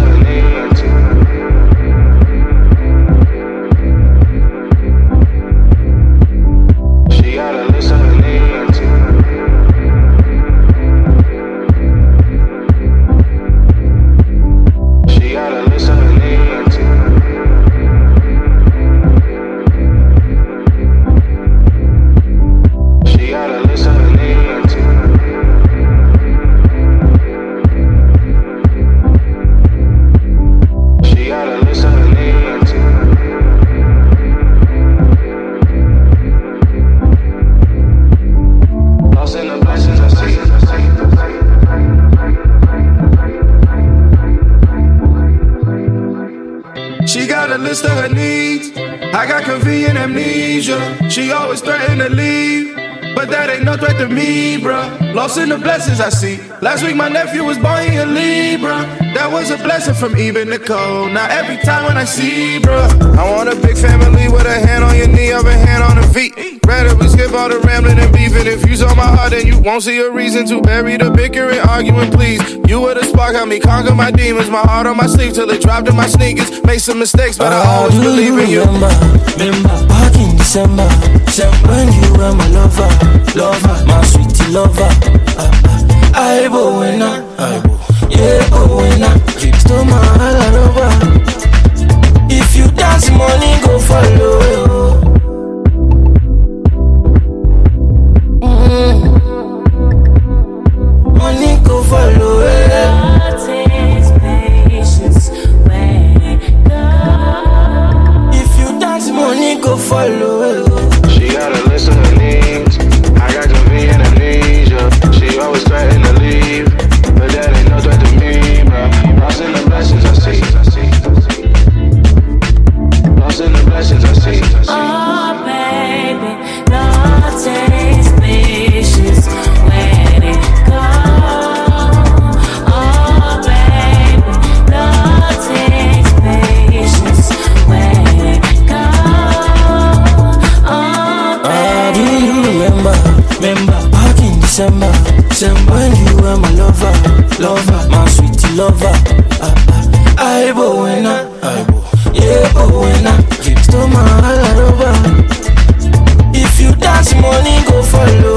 Speaker 31: She got a list of her needs. I
Speaker 25: got convenient amnesia. She always threatened to leave. But that ain't no threat to me, bruh. Lost in the blessings I see. Last week my nephew was buying a Libra. That was a blessing from even Nicole. Now every time when I see, bruh, I want a big family with a hand on your knee, other hand on the feet. Rather we skip all the rambling and beefing. If you saw my heart, then you won't see a reason to bury the bickering, arguing, please. You were the spark, help me conquer my demons. My heart on my sleeve till it dropped in my sneakers. Made some mistakes, but I always believe in you.
Speaker 32: Remember, remember back in December, When you were my lover, lover, my sweetie lover. Uh, uh, I bo winner, I bo, yeah bo winner. Stole my heart all over. If you dance, money go follow.
Speaker 20: lover. Ah. ah. I bo winner, I bo, yeah oh, to my lover. If you dance, money go follow.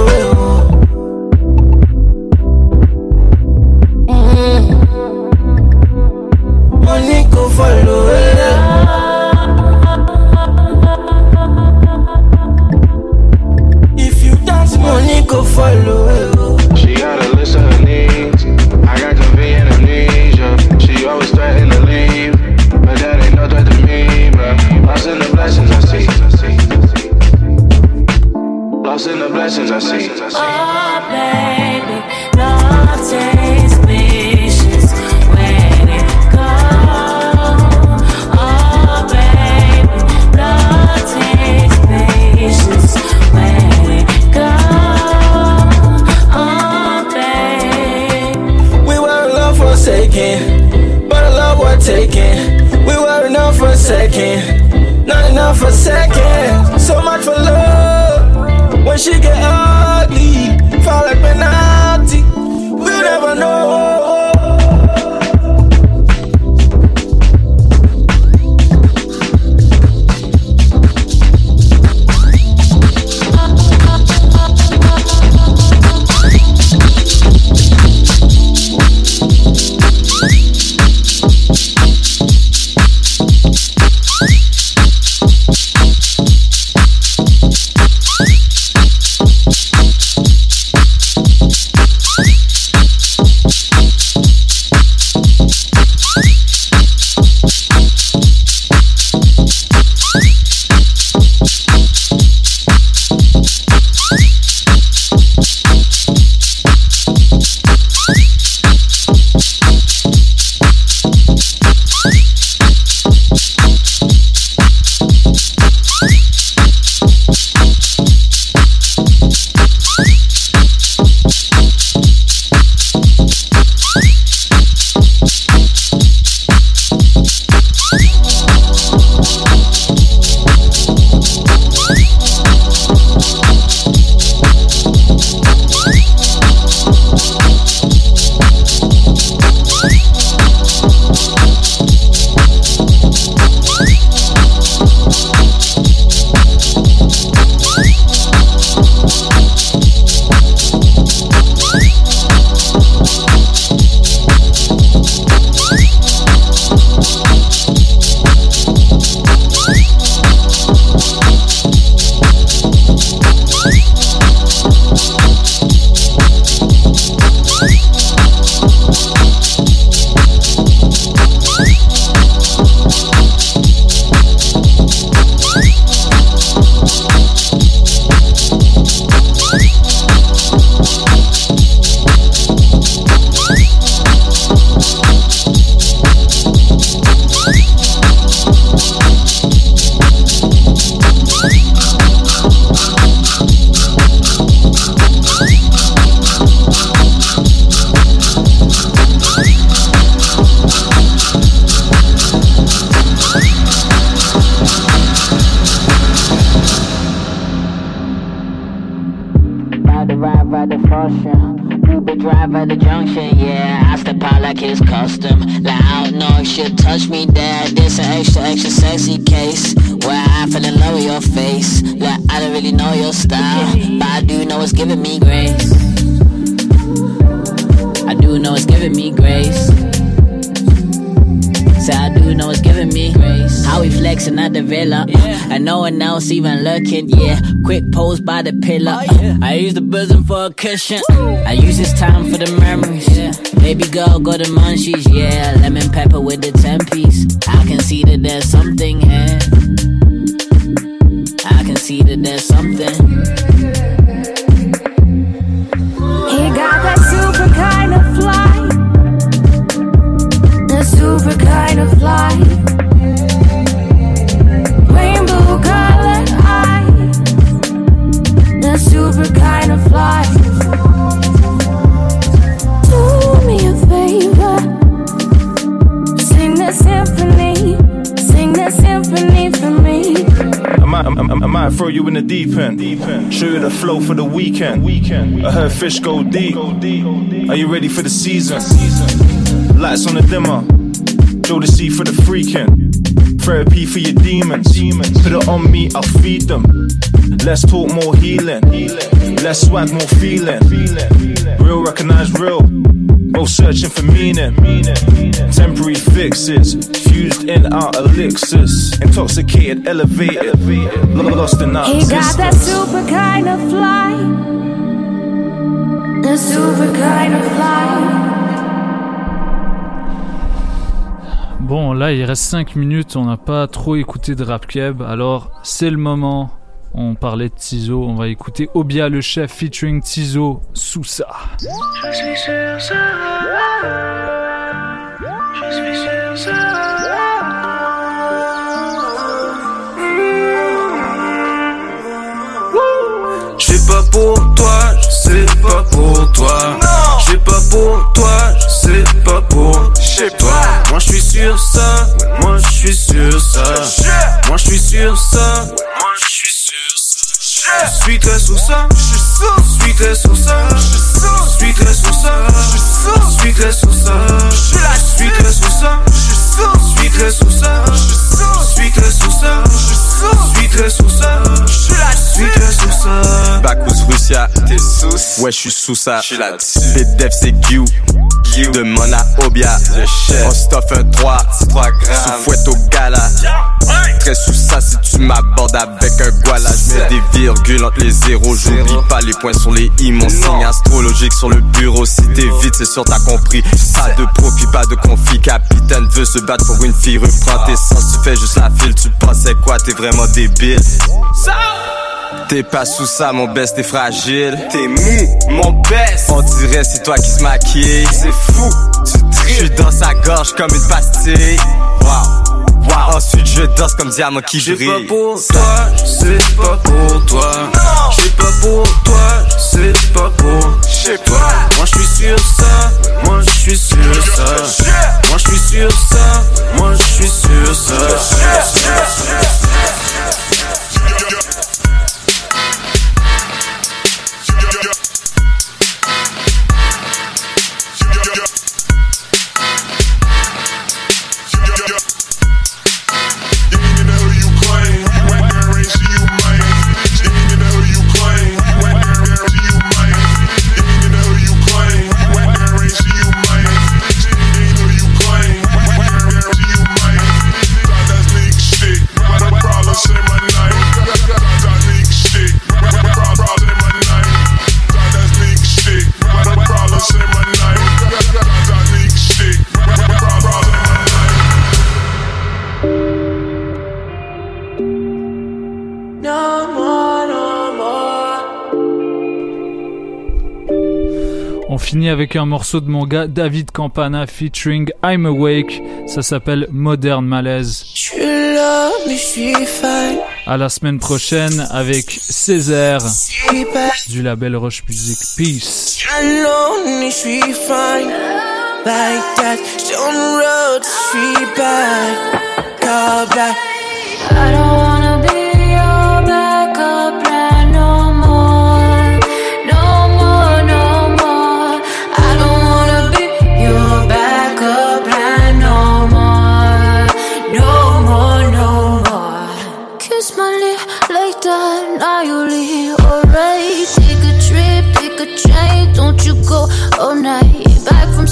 Speaker 32: bounce, even lurking, yeah. Quick pose by the pillar. Oh, yeah. I use the bosom for a cushion. I use this time for the memories, yeah. Baby girl, go to munchies, yeah. Lemon pepper with the 10 piece. I can see that there's something
Speaker 18: deep end. Show you the flow for the weekend. I heard fish go deep. Are you ready for the season? Lights on the dimmer. Show the sea for the freaking. Therapy for your demons. Put it on me, I'll feed them. Let's talk more healing. Let's swag more feeling. Real recognize real. Searching for meaning. Temporary fixes. Fused in our elixirs. Intoxicated, elevated. Lost in our
Speaker 29: He got that
Speaker 18: existence.
Speaker 29: super kind of fly. That super kind of fly.
Speaker 19: Bon, là, il reste 5 minutes, on n'a pas trop écouté de rap keb, alors c'est le moment. On parlait de Tizo, on va écouter Obia le chef featuring Tizo Sousa.
Speaker 33: Je suis sur ça. Je suis sur ça.
Speaker 20: J'ai pas pour toi, je sais pas pour toi. J'ai pas pour toi, je sais pas pour toi. Moi je suis sur ça, moi je suis sur ça. Moi je suis sur ça, suis très sous ça, je suis très sous ça. Je suis très sous ça, je suis très sous ça. Je suis très sous ça, je suis très sous ça. Je suis très sous ça, je suis sous ça. Je suis sous ça.
Speaker 34: T'es sous Ouais, je suis sous ça. Je suis là-dessus. BDF, c'est Guy. Demande à Obia. Le chef. On stuff un 3. 3 grammes. Sous fouette au gala. Très sous ça si tu m'abordes avec un guala. Je mets des virgules entre les zéros. J'oublie pas les points sur les i. Mon signe astrologique sur le bureau. Si t'es vite, c'est sûr t'as compris. Pas de profit, pas de conflit. Capitaine veut se battre pour une fille. Reprends tes sens, tu fais juste la file. Tu pensais quoi? T'es vraiment débile. T'es pas sous ça, mon best, t'es fragile. T'es mou, mon best. On dirait c'est toi qui se maquille. C'est fou, tu. J'suis dans sa gorge comme une pastille. Wow, wow. Ensuite je danse comme diamant qui brille.
Speaker 20: pas pour toi, sais pas pour toi. J'ai pas pour toi, sais pas pour toi. Moi je suis sur ça, moi je suis sur ça. Moi je suis sur ça, moi je suis sur ça.
Speaker 19: Finit avec un morceau de mon gars David Campana featuring I'm Awake. Ça s'appelle Modern Malaise.
Speaker 33: Je suis là, mais je suis fine.
Speaker 19: À la semaine prochaine avec Césaire du label Roche Music. Peace.
Speaker 33: alone, mais je suis fine. Like that, still on the road, je suis back. Call back.
Speaker 29: I don't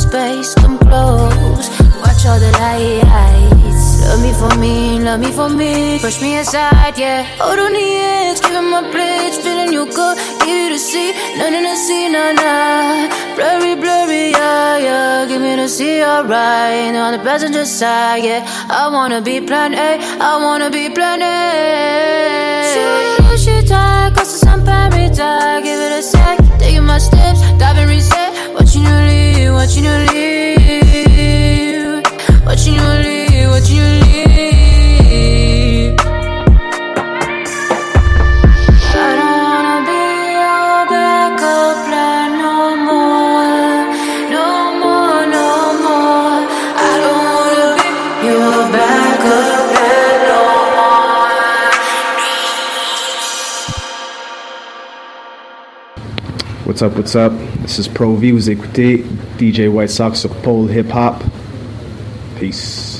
Speaker 29: space, come close. Watch all the lights. Love me for me, love me for me. Push me aside, yeah. Hold on the edge, giving my pledge, feeling you good. Give you the see, nothing to see, nah, nah. Blurry, blurry, yeah, yeah. Give me the see, alright. On the passenger side, yeah. I wanna be plan A, I wanna be plan A. Shoot, shit, tight, cause some paradise. Give it a sec, taking my steps, diving reset continually, watching you leave
Speaker 35: What's up, what's up? This is Pro V, vous écoutez DJ White Sox sur Pole Hip Hop. Peace.